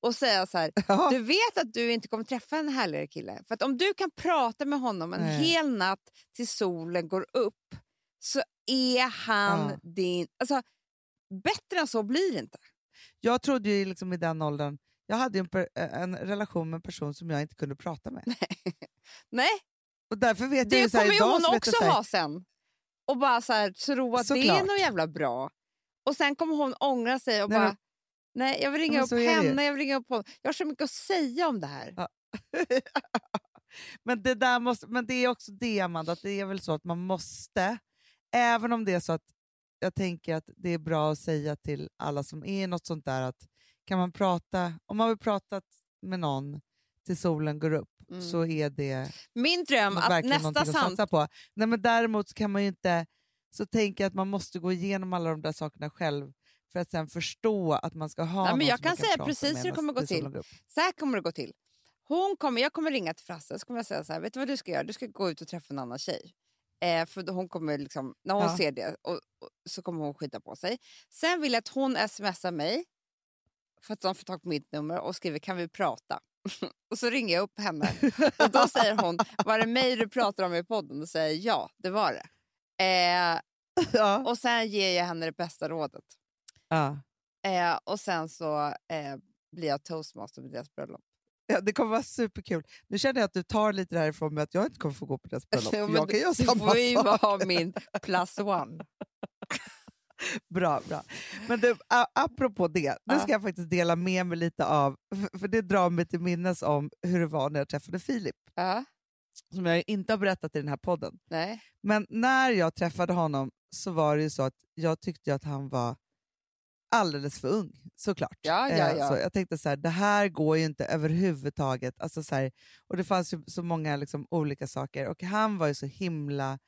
Och säga så här, ja, du vet att du inte kommer träffa en härligare kille. För att om du kan prata med honom en Nej. hel natt till solen går upp så är han Ja. din... Alltså, bättre än så blir det inte. jag trodde ju liksom i den åldern, jag hade en, per, en relation med en person som jag inte kunde prata med. Nej, Och därför vet jag ju det så här, idag hon så också jag ha sen. Och bara så här, tro att det är Såklart. något jävla bra. Och sen kommer hon ångra sig och Nej, bara, nej jag vill ringa upp henne, jag vill ringa upp honom. Jag har så mycket att säga om det här. Ja. men, det där måste, men det är också det, Amanda, att det är väl så att man måste, även om det är så att jag tänker att det är bra att säga till alla som är något sånt där att kan man prata, om man vill prata med någon till solen går upp Mm. så är det Min dröm att nästa samtal... på. Nej, men däremot kan man ju inte, så tänker jag att man måste gå igenom alla de där sakerna själv för att sen förstå att man ska ha Ja, men jag kan man säga precis hur det kommer gå till. Så här kommer det gå till. Hon kommer, jag kommer ringa till Frasse så kommer jag säga så här, vet du vad du ska göra? Du ska gå ut och träffa en annan tjej. Eh, för hon kommer liksom, när hon Ja. ser det och, och, så kommer hon skita på sig. Sen vill jag att hon smsar mig för att de får tag på mitt nummer och skriver kan vi prata? och så ringer jag upp henne och då säger hon var det mig du pratar om i podden? Och säger ja, det var det. Eh, ja. och sen ger jag henne det bästa rådet. Ja. Eh, och sen så eh, blir jag toastmaster på deras bröllop. Ja, det kommer vara superkul. Nu känner jag att du tar lite därifrån med att jag inte kommer få gå på deras bröllop. Jo, jag kan göra du samma får ju sak. vara min plus one. Bra, bra. Men du, apropå det, nu ska jag faktiskt dela med mig lite av, för, för det drar mig till minnes om hur det var när jag träffade Filip, Ja, som jag inte har berättat i den här podden. nej. Men när jag träffade honom så var det ju så att jag tyckte att han var alldeles för ung, såklart. Ja, ja, Eh, ja. Så jag tänkte så här, det här går ju inte överhuvudtaget. Alltså så här, och det fanns ju så många liksom olika saker och han var ju så himla...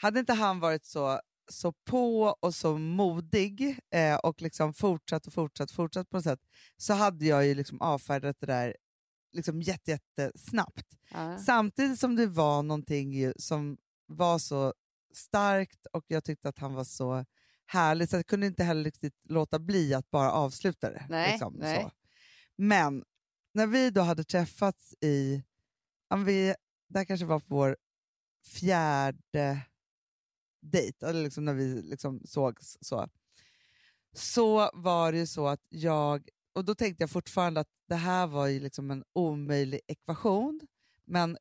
Hade inte han varit så, så på och så modig eh, och liksom fortsatt och fortsatt fortsatt på något sätt så hade jag ju liksom avfärdat det där liksom jätte, jättesnabbt. Ja. Samtidigt som det var någonting som var så starkt och jag tyckte att han var så härlig så jag kunde inte heller riktigt låta bli att bara avsluta det. Nej, liksom, nej. Så. Men när vi då hade träffats i, vi, det här kanske var på vår fjärde dejt, eller liksom när vi liksom sågs så, så var det ju så att jag, och då tänkte jag fortfarande att det här var ju liksom en omöjlig ekvation, men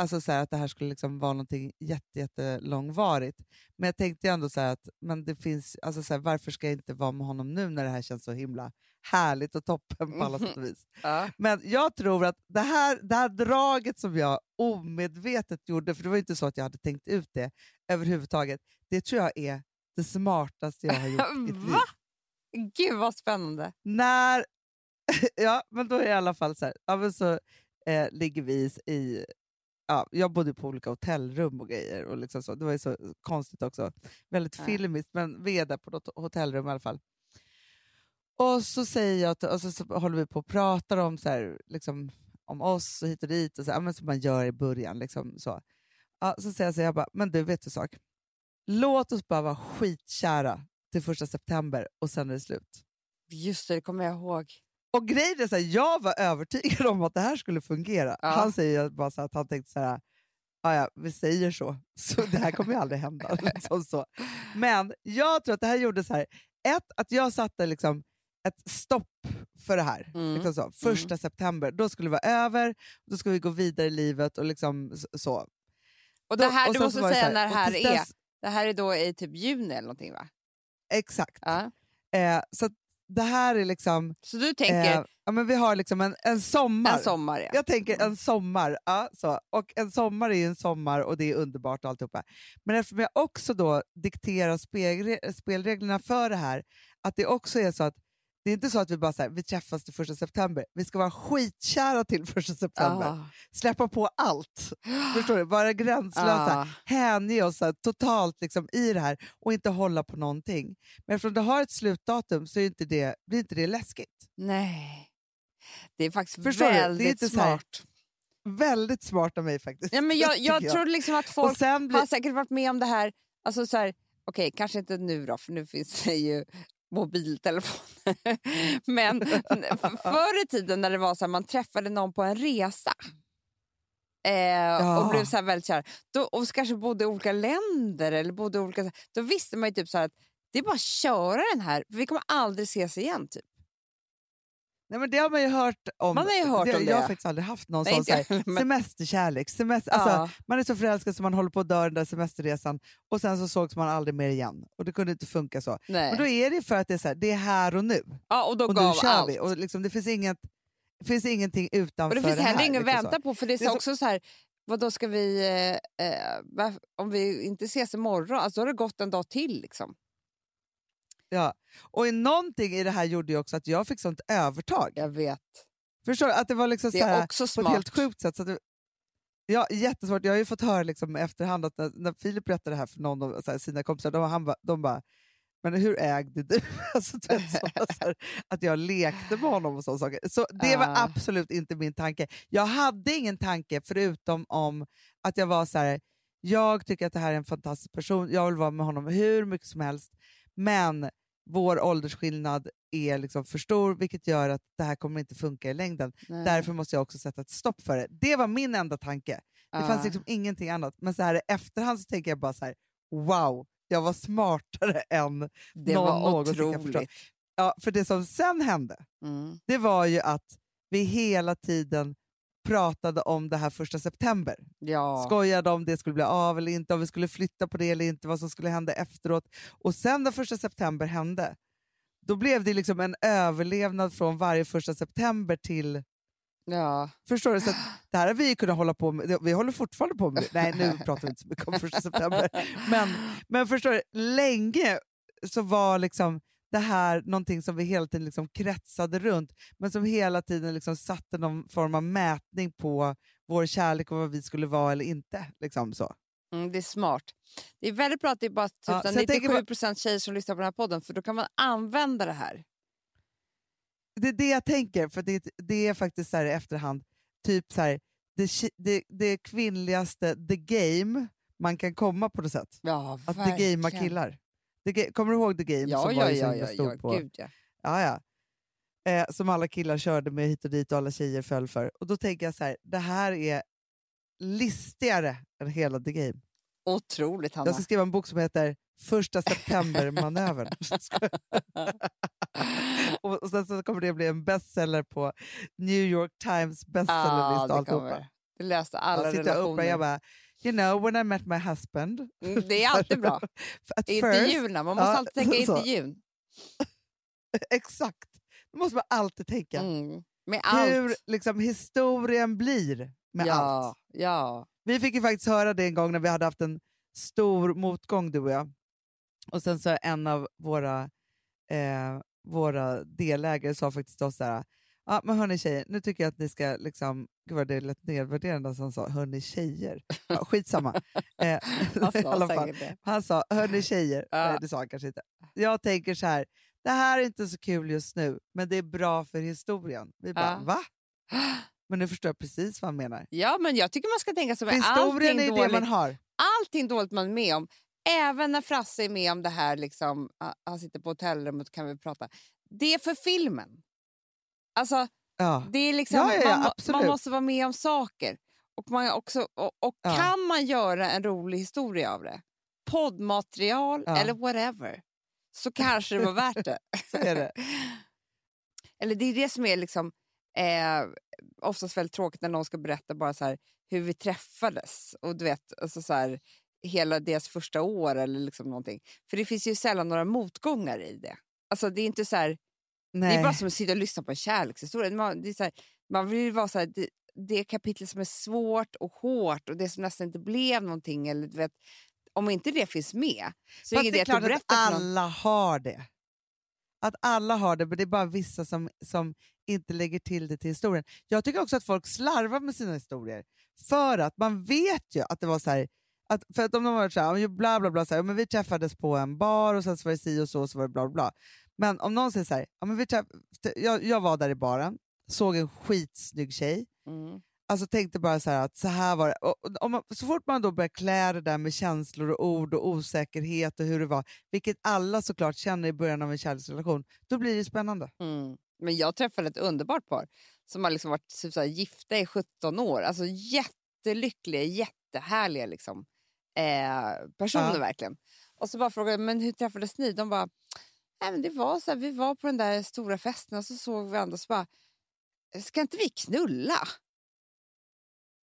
alltså så här, att det här skulle liksom vara någonting jätte, jättelångvarigt. Men jag tänkte ju ändå så att men det finns, alltså så här, varför ska jag inte vara med honom nu när det här känns så himla härligt och toppen på alla sätt och vis. Ja. Men jag tror att det här, det här draget som jag omedvetet gjorde, för det var inte så att jag hade tänkt ut det överhuvudtaget, det tror jag är det smartaste jag har gjort i mitt liv. Gud vad spännande. När, ja, men då är det i alla fall så här, ja, men så eh, ligger vi i, ja, jag bodde på olika hotellrum och grejer, och liksom så. det var ju så konstigt också. Väldigt Ja. filmiskt, men vi är där på något hotellrum i alla fall. Och så säger jag, och så, så håller vi på och pratar om, så här, liksom, om oss och hit och dit, och så, ja, men som man gör i början. Liksom, så. Ja, så säger jag så här, jag bara, men du vet du sak? Låt oss bara vara skitkära till första september och sen är det slut. Just det, det kommer jag ihåg. Och grejen är så här, jag var övertygad om att det här skulle fungera. Ja. Han säger bara så här att han tänkte så här, "Ja, vi säger så, så det här kommer ju aldrig hända. liksom så. Men jag tror att det här gjorde så här, ett, att jag satte liksom ett stopp för det här. Mm. Liksom så. Första september, då skulle det vara över, då ska vi gå vidare i livet och liksom så. Och det Då- här, och du måste säga så när det här är. dess- Det här är då i typ juni eller någonting va? Exakt. Ja. Eh, så det här är liksom, Så du tänker eh, ja, men vi har liksom en, en sommar. en sommar ja. Jag tänker en sommar. Ja, så. Och en sommar är ju en sommar och det är underbart och alltihopa. Men eftersom jag också då dikterar spelre- spelreglerna för det här, att det också är så att det är inte så att vi bara så här, vi träffas till första september. Vi ska vara skitkära till första september. Ah. Släppa på allt. Förstår du? Vara gränslösa. Ah. Hänge oss totalt liksom i det här och inte hålla på någonting. Men eftersom det har ett slutdatum så är inte det, blir inte det läskigt. Nej. Det är faktiskt Förstår du? Är väldigt här- smart. Väldigt smart av mig faktiskt. Ja, men jag, tycker jag tror liksom att folk blir, har säkert varit med om det här. Alltså så här Okej, kanske inte nu då, för nu finns det ju mobiltelefoner. Men f- förr i tiden när det var så här, man träffade någon på en resa eh, och blev så väldigt kär, då, och kanske bodde i olika länder, eller bodde olika, då visste man ju typ så att det är bara att köra den här, för vi kommer aldrig ses igen. Typ. Nej, men det har man ju hört om. Man har ju hört det, om Jag har det. faktiskt aldrig haft någon Nej, sån inte så här, men- semesterkärlek. Semester, alltså, Ja. Man är så förälskad så man håller på att dö den där semesterresan och sen så sågs man aldrig mer igen. Och det kunde inte funka så. Nej. Men då är det för att det är, så här, det är här och nu. ja, och då Och nu gav kör allt. vi. Och liksom, det finns, inget, det finns ingenting utanför Och det finns heller inget att liksom så. vänta på för det är, Det är så så- också så här, vad då ska vi, eh, eh, om vi inte ses imorgon, alltså då har det gått en dag till liksom. Ja. Och i någonting i det här gjorde ju också att jag fick sånt övertag. Jag vet. Förstår du? Att det var liksom Det så här, är också på ett smart. helt sjukt sätt. Så att det, ja, jättesvårt. Jag har ju fått höra liksom efterhand att när, när Filip berättade det här för någon av så här, sina kompisar, de, han ba, de bara “men hur ägde du?” alltså, här, Att jag lekte med honom och sådana saker. Så det var absolut inte min tanke. Jag hade ingen tanke förutom om att jag var så här, jag tycker att det här är en fantastisk person, jag vill vara med honom hur mycket som helst, men vår åldersskillnad är liksom för stor, vilket gör att det här kommer inte funka i längden. Nej. Därför måste jag också sätta ett stopp för det. Det var min enda tanke. Det Ja. fanns liksom ingenting annat. Men så här i efterhand så tänker jag bara så här, wow, jag var smartare än... det någon var någonsin kan förstå. Ja, för det som sen hände, Mm. det var ju att vi hela tiden pratade om det här första september. Ja. Skojade om det skulle bli av eller inte, om vi skulle flytta på det eller inte, vad som skulle hända efteråt. Och sen när första september hände, då blev det liksom en överlevnad från varje första september till ja. Förstår du? Så det här har vi kunnat hålla på med. Vi håller fortfarande på med. Nej, nu pratar vi inte så mycket om första september. Men, men förstår du? Länge så var liksom det här någonting som vi hela tiden liksom kretsade runt, men som hela tiden liksom satte någon form av mätning på vår kärlek och vad vi skulle vara eller inte. Liksom så. Mm, det är smart. Det är väldigt bra att det är bara typ Ja, så jag tänker 97 bara- procent tjejer som lyssnar på den här podden, för då kan man använda det här. Det är det jag tänker, för det, det är faktiskt så här i efterhand, typ så här, det, det, det kvinnligaste the game man kan komma på något sätt. Ja, Att the gamea killar. The kommer du ihåg the game? Ja, som ja, var ja, ja, ja, på... gud ja. Ja, ja. Eh, som alla killar körde med hit och dit och alla tjejer föll för. Och då tänker jag så här, det här är listigare än hela the game. Otroligt Hanna. Jag ska skriva en bok som heter Första september-manövern. och, och sen så kommer det bli en bestseller på New York Times bestsellerlista. det och alltihopa. kommer. Det löste alla Jag sitter och relationer. Oprah, jag bara, you know when I met my husband. Mm, det är alltid bra. Intervjuerna, man måste Ja, alltid tänka så. intervjun. exakt. Det måste man alltid tänka. Mm. Med allt. Hur liksom, historien blir med ja, allt. Ja. Vi fick ju faktiskt höra det en gång när vi hade haft en stor motgång, du och jag. Och sen så en av våra, eh, våra delägare sa faktiskt till oss så här, ja men hörni tjejer, nu tycker jag att ni ska liksom, gud vad det lät nedvärderande som han sa, hörni tjejer. Ja, skitsamma. Eh, Han sa. Han sa, hörni tjejer, Ja. nej det sa han kanske inte. Jag tänker så här, det här är inte så kul just nu, men det är bra för historien. Vi bara, Ja. va? Men nu förstår jag precis vad han menar. Ja, men jag tycker man ska tänka så med Historien är det man har. allting dåligt man är med om. Även när Frasse är med om det här, liksom, ah, han sitter på hotellrummet och kan vi prata. Det är för filmen. Alltså, Ja. det är liksom, Ja, ja, man, man måste vara med om saker. Och, man också, och, och kan man göra en rolig historia av det, poddmaterial eller whatever, så kanske det var värt det. Det. Eller det är det som är liksom, eh, oftast väldigt tråkigt när någon ska berätta bara så här, hur vi träffades. Och du vet, alltså så här, hela deras första år eller liksom någonting. För det finns ju sällan några motgångar i det. Alltså det är inte så här, Nej. det är bara som att sitta och lyssna på en kärlekshistoria. Man, det är så här, man vill ju vara så här, det, det kapitlet som är svårt och hårt och det som nästan inte blev någonting. Eller, du vet, om inte det finns med så är det det är klart att alla har det. Att alla har det, men det är bara vissa som, som inte lägger till det till historien. Jag tycker också att folk slarvar med sina historier. För att man vet ju att det var så här, att, för att om de har varit så här, bla bla bla, så här, men vi träffades på en bar och sen så var det si och så och så var det bla bla. Men om någon säger så här, ja, men vi träff, jag, jag var där i baren, såg en skitsnygg tjej, Mm. Alltså tänkte bara så här att så här var det. Och, och, man, så fort man då börjar klä det där med känslor och ord och osäkerhet och hur det var, vilket alla såklart känner i början av en kärleksrelation, då blir det spännande. Mm. Men jag träffade ett underbart par som har liksom varit typ så här, gifta i 17 år. Alltså jättelyckliga, jättehärliga liksom, eh, personer Ja. verkligen. Och så bara frågade jag, men hur träffades ni? De bara, Nej, men det var så här, vi var på den där stora festen och så såg vi varandra och så bara, ska inte vi knulla?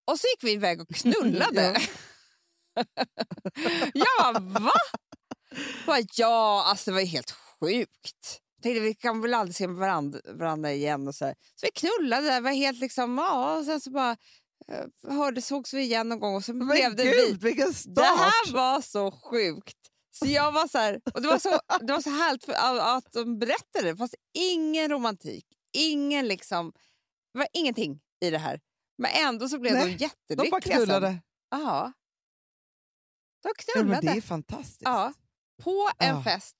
Och så gick vi iväg och knullade. bara, va? Bara, ja, alltså det var ju helt sjukt. Tänkte vi kan väl aldrig se varandra, varandra igen. Och så, här. så vi knullade, det var helt liksom, ja, och sen så bara eh, hörde, sågs vi igen någon gång och så Men blev det vi. gud, start! Det här var så sjukt. Så jag var så här, och det var så, det var så härligt för, att- de berättade. Det fanns ingen romantik, ingen liksom, det var ingenting i det här. Men ändå så blev Nej, de De jättelyckliga. bara sen. knullade. Ja. De Ja, knullade. det är fantastiskt. Ja. På en Ja. fest.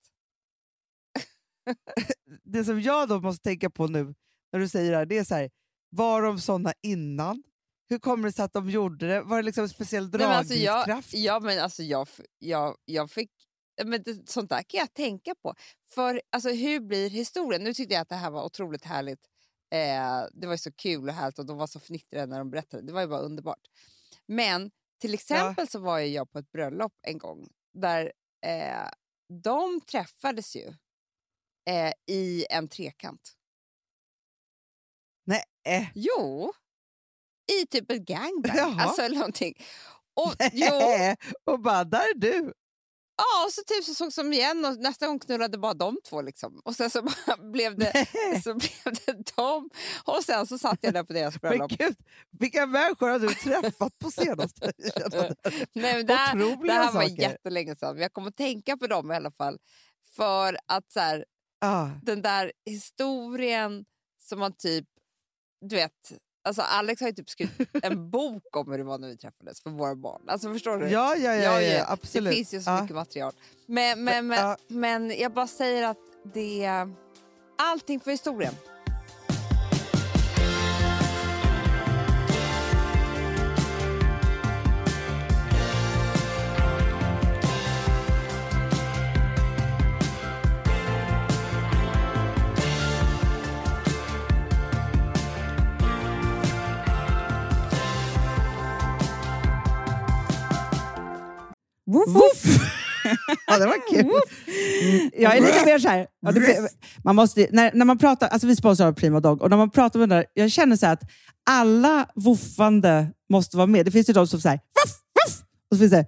Det som jag då måste tänka på nu när du säger det här, det är så här, var de såna innan? Hur kommer det sig att de gjorde det? Var det liksom en speciell Nej, men alltså jag, dragningskraft? ja, men alltså jag, jag, jag fick... Men det, sånt där kan jag tänka på. För alltså, hur blir historien? Nu tyckte jag att det här var otroligt härligt. Eh, det var ju så kul och härligt och de var så fnittriga när de berättade. Det var ju bara underbart. Men till exempel så var jag på ett bröllop en gång där eh, de träffades ju eh, i en trekant. Nej, eh. Jo, i typ ett gangbang. Jaha. Alltså någonting. Och, jo, och bara, där är du! Ja, och så typ så sågs de igen och nästa gång knullade bara de två. Liksom. Och sen så blev det, så blev det de. Och sen så satt jag där på deras Men bröllop. gud, vilka människor har du träffat på senaste? Nej, men det, här, det här var saker. jättelänge sedan. Men jag kommer att tänka på dem i alla fall. För att så här, ah, den där historien som man typ... Du vet, alltså Alex har ju typ skrivit en bok om hur det var när vi träffades för våra barn. Alltså förstår du? ja, ja, ja, ja, ja, absolut. Det finns ju så mycket material. Men, men, men, men jag bara säger att det... Allting för historien. Woof, woof. ja, det var kul. Mm, jag är lite mer så här, ja, det, man måste, när, när man pratar, alltså vi sponsrar Prima Dog, och när man pratar med den där, jag känner så att alla woofande måste vara med. Det finns ju de som säger woof, woof, och så finns det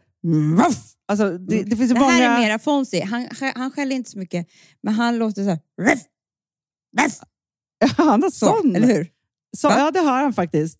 woof. Alltså, det, det finns ju Det många... här är mera Fonzie. Han, han skäller inte så mycket, men han låter så här... Ruff, ruff, Han har så, sån. eller hur? Så, ja, det har han faktiskt.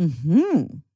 Mm-hmm.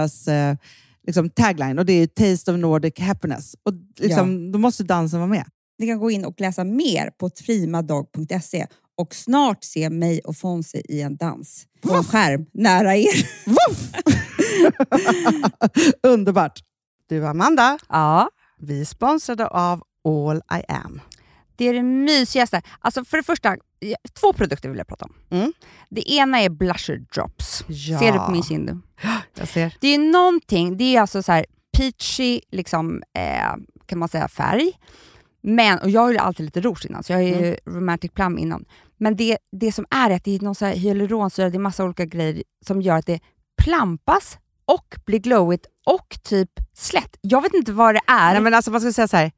deras eh, liksom tagline och det är Taste of Nordic Happiness. Och liksom, Då måste dansen vara med. Ni kan gå in och läsa mer på primadog.se och snart se mig och Fonzie i en dans på en skärm nära er. Underbart! Du Amanda, Ja, vi är sponsrade av All I Am. det är det mysigaste. Alltså för det första, ja, två produkter vill jag prata om. Mm. Det ena är blusher drops. Ja. Ser du på min kind? Jag ser. Det är någonting, det är alltså så här peachy liksom, eh, kan man säga färg. Men, och jag har ju alltid lite rouge innan, så jag har ju Mm. romantic plum innan. Men det, det som är att det är någon så här hyaluronsyra, det är massa olika grejer som gör att det plampas och blir glowigt och typ slätt. Jag vet inte vad det är. Nej, men alltså, man ska säga så här.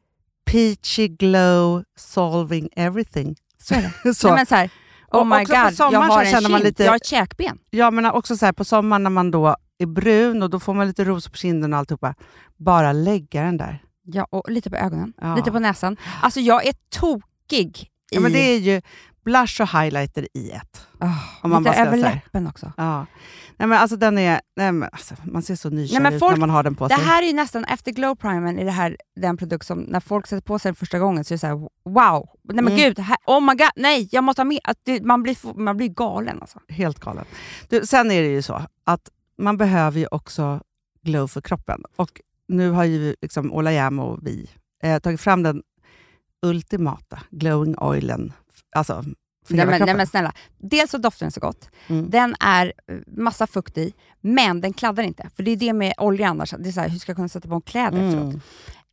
Peachy glow solving everything. Så är det. så. Nej, men så här, oh my god, jag har en känner man kind, lite- jag har ett käkben. Ja, men också så här, på sommaren när man då är brun och då får man lite ros på kinden och alltihopa. Bara lägga den där. Ja, och lite på ögonen, Ja. lite på näsan. Alltså jag är tokig i... Ja, men det är ju blush och highlighter i ett. Oh, man lite över läppen också. Ja. Nej, men alltså, den är, nej, men alltså, man ser så nykär Nej, men ut folk- när man har den på Det sig. här är ju nästan, efter glow primern, är det här den produkt som när folk sätter på sig den första gången så är det så här: wow, nej men Mm. gud, här, oh my god, nej, jag måste ha med. Att det, man, blir, man blir galen alltså. Helt galen. Du, sen är det ju så att man behöver ju också glow för kroppen. Och nu har ju liksom Ola Jäm och vi eh, tagit fram den ultimata glowing oilen. Alltså, Nej men, nej men snälla, dels så doftar den så gott, Mm. den är eh, massa fukt i, men den kladdar inte. För det är det med olja annars, det är så här, hur ska jag kunna sätta på en kläder Mm. efteråt?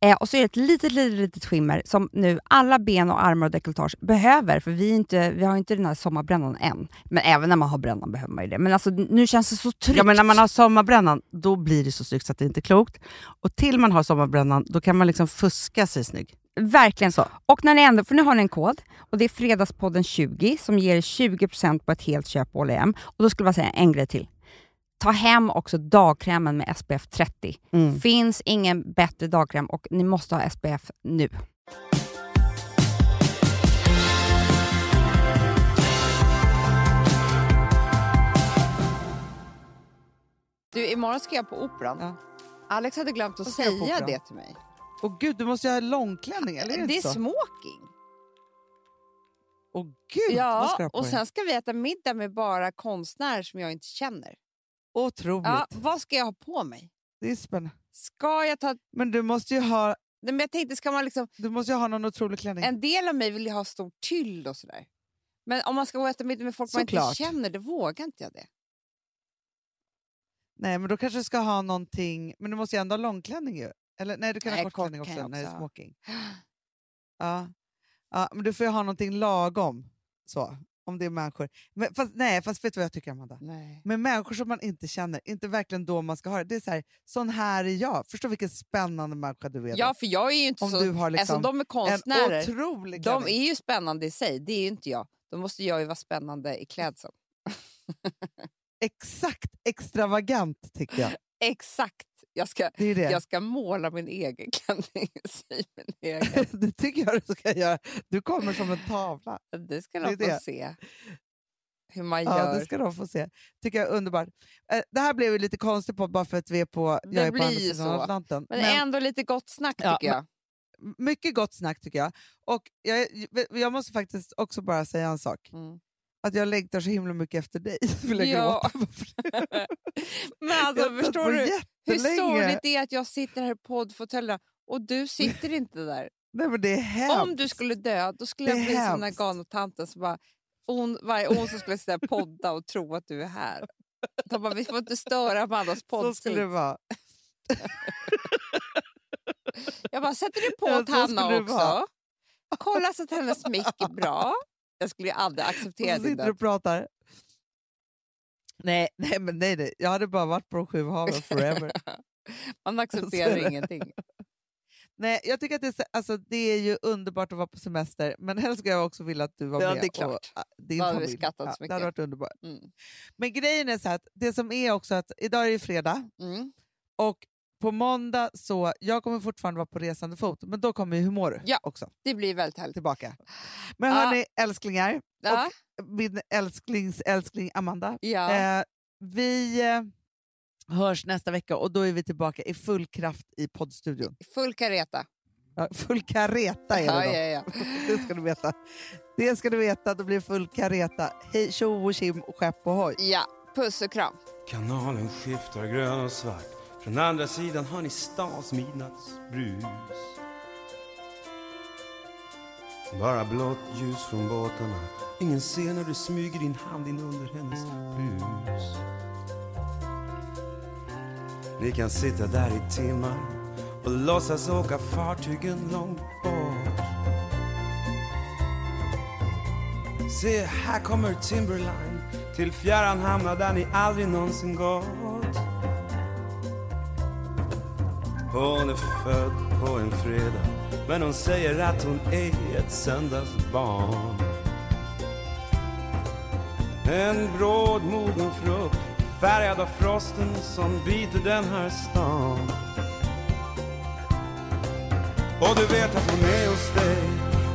Eh, och så är det ett litet, litet, litet skimmer som nu alla ben och armar och dekolletage behöver, för vi, inte, vi har inte den här sommarbrännan än. Men även när man har brännan behöver man ju det. Men alltså, nu känns det så tryggt. Ja, men när man har sommarbrännan, då blir det så snyggt så att det inte är klokt. Och till man har sommarbrännan, då kan man liksom fuska sig snygg. Verkligen Så. Och när ni ändå, för nu har ni en kod och det är Fredagspodden 20 som ger er 20% på ett helt köp på H&M. Och då skulle jag säga en grej till. Ta hem också dagkrämen med SPF 30. Mm. Finns ingen bättre dagkräm och ni måste ha SPF nu. Du, imorgon ska jag på Operan. Ja. Alex hade glömt att säga det till mig. Och gud, du måste ju ha långklänning, eller är det, Det är inte så? smoking. Åh gud, vad ska du Ja, ha på och dig? sen ska vi äta middag med bara konstnärer som jag inte känner. Otroligt. Ja, vad ska jag ha på mig? Det är spännande. Ska jag ta... Men du måste ju ha, Nej, men jag tänkte, ska man liksom... du måste ju ha någon otrolig klänning. En del av mig vill ju ha stor tyll och sådär. Men om man ska gå och äta middag med folk man inte Såklart. känner, då vågar inte jag det. Nej, men då kanske du ska ha någonting... Men du måste ju ändå ha långklänning ju. Eller nej, du kan Nej, ha kortklänning kort också, jag när det är också smoking. Ja. ja, men du får ju ha någonting lagom. Så, om det är människor. Men, fast, nej, fast vet du vad jag tycker Amanda? Nej. Människor som man inte känner, inte verkligen då man ska ha det. Det är så här, sån här är jag. Förstå vilken spännande människa du är. Ja, för jag är ju inte Om så... du har liksom alltså, de är en konstnärer. otrolig De är ju spännande i sig, det är ju inte jag. Då måste jag ju vara spännande i klädseln. Exakt extravagant tycker jag. Exakt. Jag ska, Det det. jag ska måla min egen klänning. min egen. det tycker jag du ska göra. Du kommer som en tavla. Det ska Det de få det. se. Hur man Ja, gör. det ska de få se. tycker jag är underbart. Eh, Det här blev lite konstigt på, bara för att vi är på, Det jag är på andra sidan så. Atlanten. Men, ändå lite gott snack Ja, tycker jag. mycket gott snack tycker jag. Och jag, jag måste faktiskt också bara säga en sak. Mm. Att jag längtar så himla mycket efter dig. Vill jag Ja. Men alltså, Jag förstår du hur sorgligt det är att jag sitter här i poddfåtöljerna och du sitter inte där? Nej, men det är hemskt. Om du skulle dö, då skulle jag bli som den här hemskt. galna tanten som bara, on, varje onsdag skulle sitta och podda och tro att du är här. De bara, vi får inte störa Amandas Så skulle poddtid. det vara. Jag bara, sätter du på Ja, åt Hanna också? Kolla så att hennes mick är bra. Jag skulle aldrig Och acceptera så din död. och pratar. Nej, nej, men nej, nej. Jag hade bara varit på de sju haven forever. Man accepterar det. ingenting. nej, jag tycker att det är, så- alltså, det är ju underbart att vara på semester, men helst skulle jag också vilja att du var Ja, med. det är klart. Och, äh, din Då hade vi skrattat så det hade mycket. varit underbart. Mm. Men grejen är så här att det som är också att idag är det fredag Mm. och på måndag så, jag kommer fortfarande vara på resande fot, men då kommer ju Hur mår du Ja. också Det blir väldigt härligt. tillbaka. Men Ja. hörni älsklingar, Ja, min älsklings älskling Amanda. ja. Eh, vi eh, hörs nästa vecka och då är vi tillbaka i full kraft i poddstudion. Full kareta. Ja, full kareta är det Ja, då. ja, ja. Det ska du veta. Det ska du veta, då blir det full kareta. Hej tjo och tjim och skepp och hoj. ja, puss och kram. Kanalen skiftar grön och svart från andra sidan har ni stans midnattsbrus Bara blått ljus från båtarna. Ingen ser när du smyger din hand in under hennes blus Ni kan sitta där i timmar och låtsas åka fartygen långt bort. Se, här kommer Timberline till fjärran hamnar där ni aldrig någonsin gått. Hon är född på en fredag, men hon säger att hon är ett söndagsbarn. En brådmogen frukt, färgad av frosten som biter den här stan. Och du vet att hon är hos dig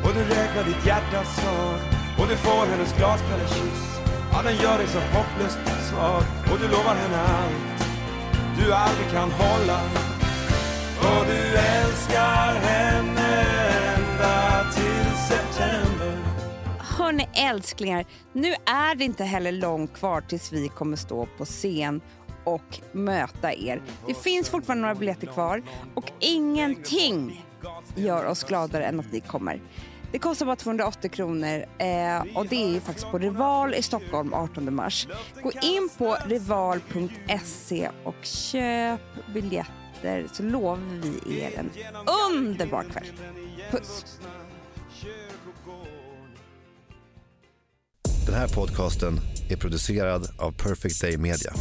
och du räknar ditt hjärtas slag och du får hennes glaspellekyss Ja, den gör dig så hopplöst svag och du lovar henne allt du aldrig kan hålla och du älskar henne ända till september Hörni älsklingar, nu är det inte heller långt kvar tills vi kommer stå på scen och möta er. Det finns fortfarande några biljetter kvar och ingenting gör oss gladare än att ni kommer. Det kostar bara 280 kronor eh, och det är ju faktiskt på Rival i Stockholm 18 mars. Gå in på rival.se och köp biljetter så lovar vi er en underbar kväll. Puss! Den här podcasten är producerad av Perfect Day Media.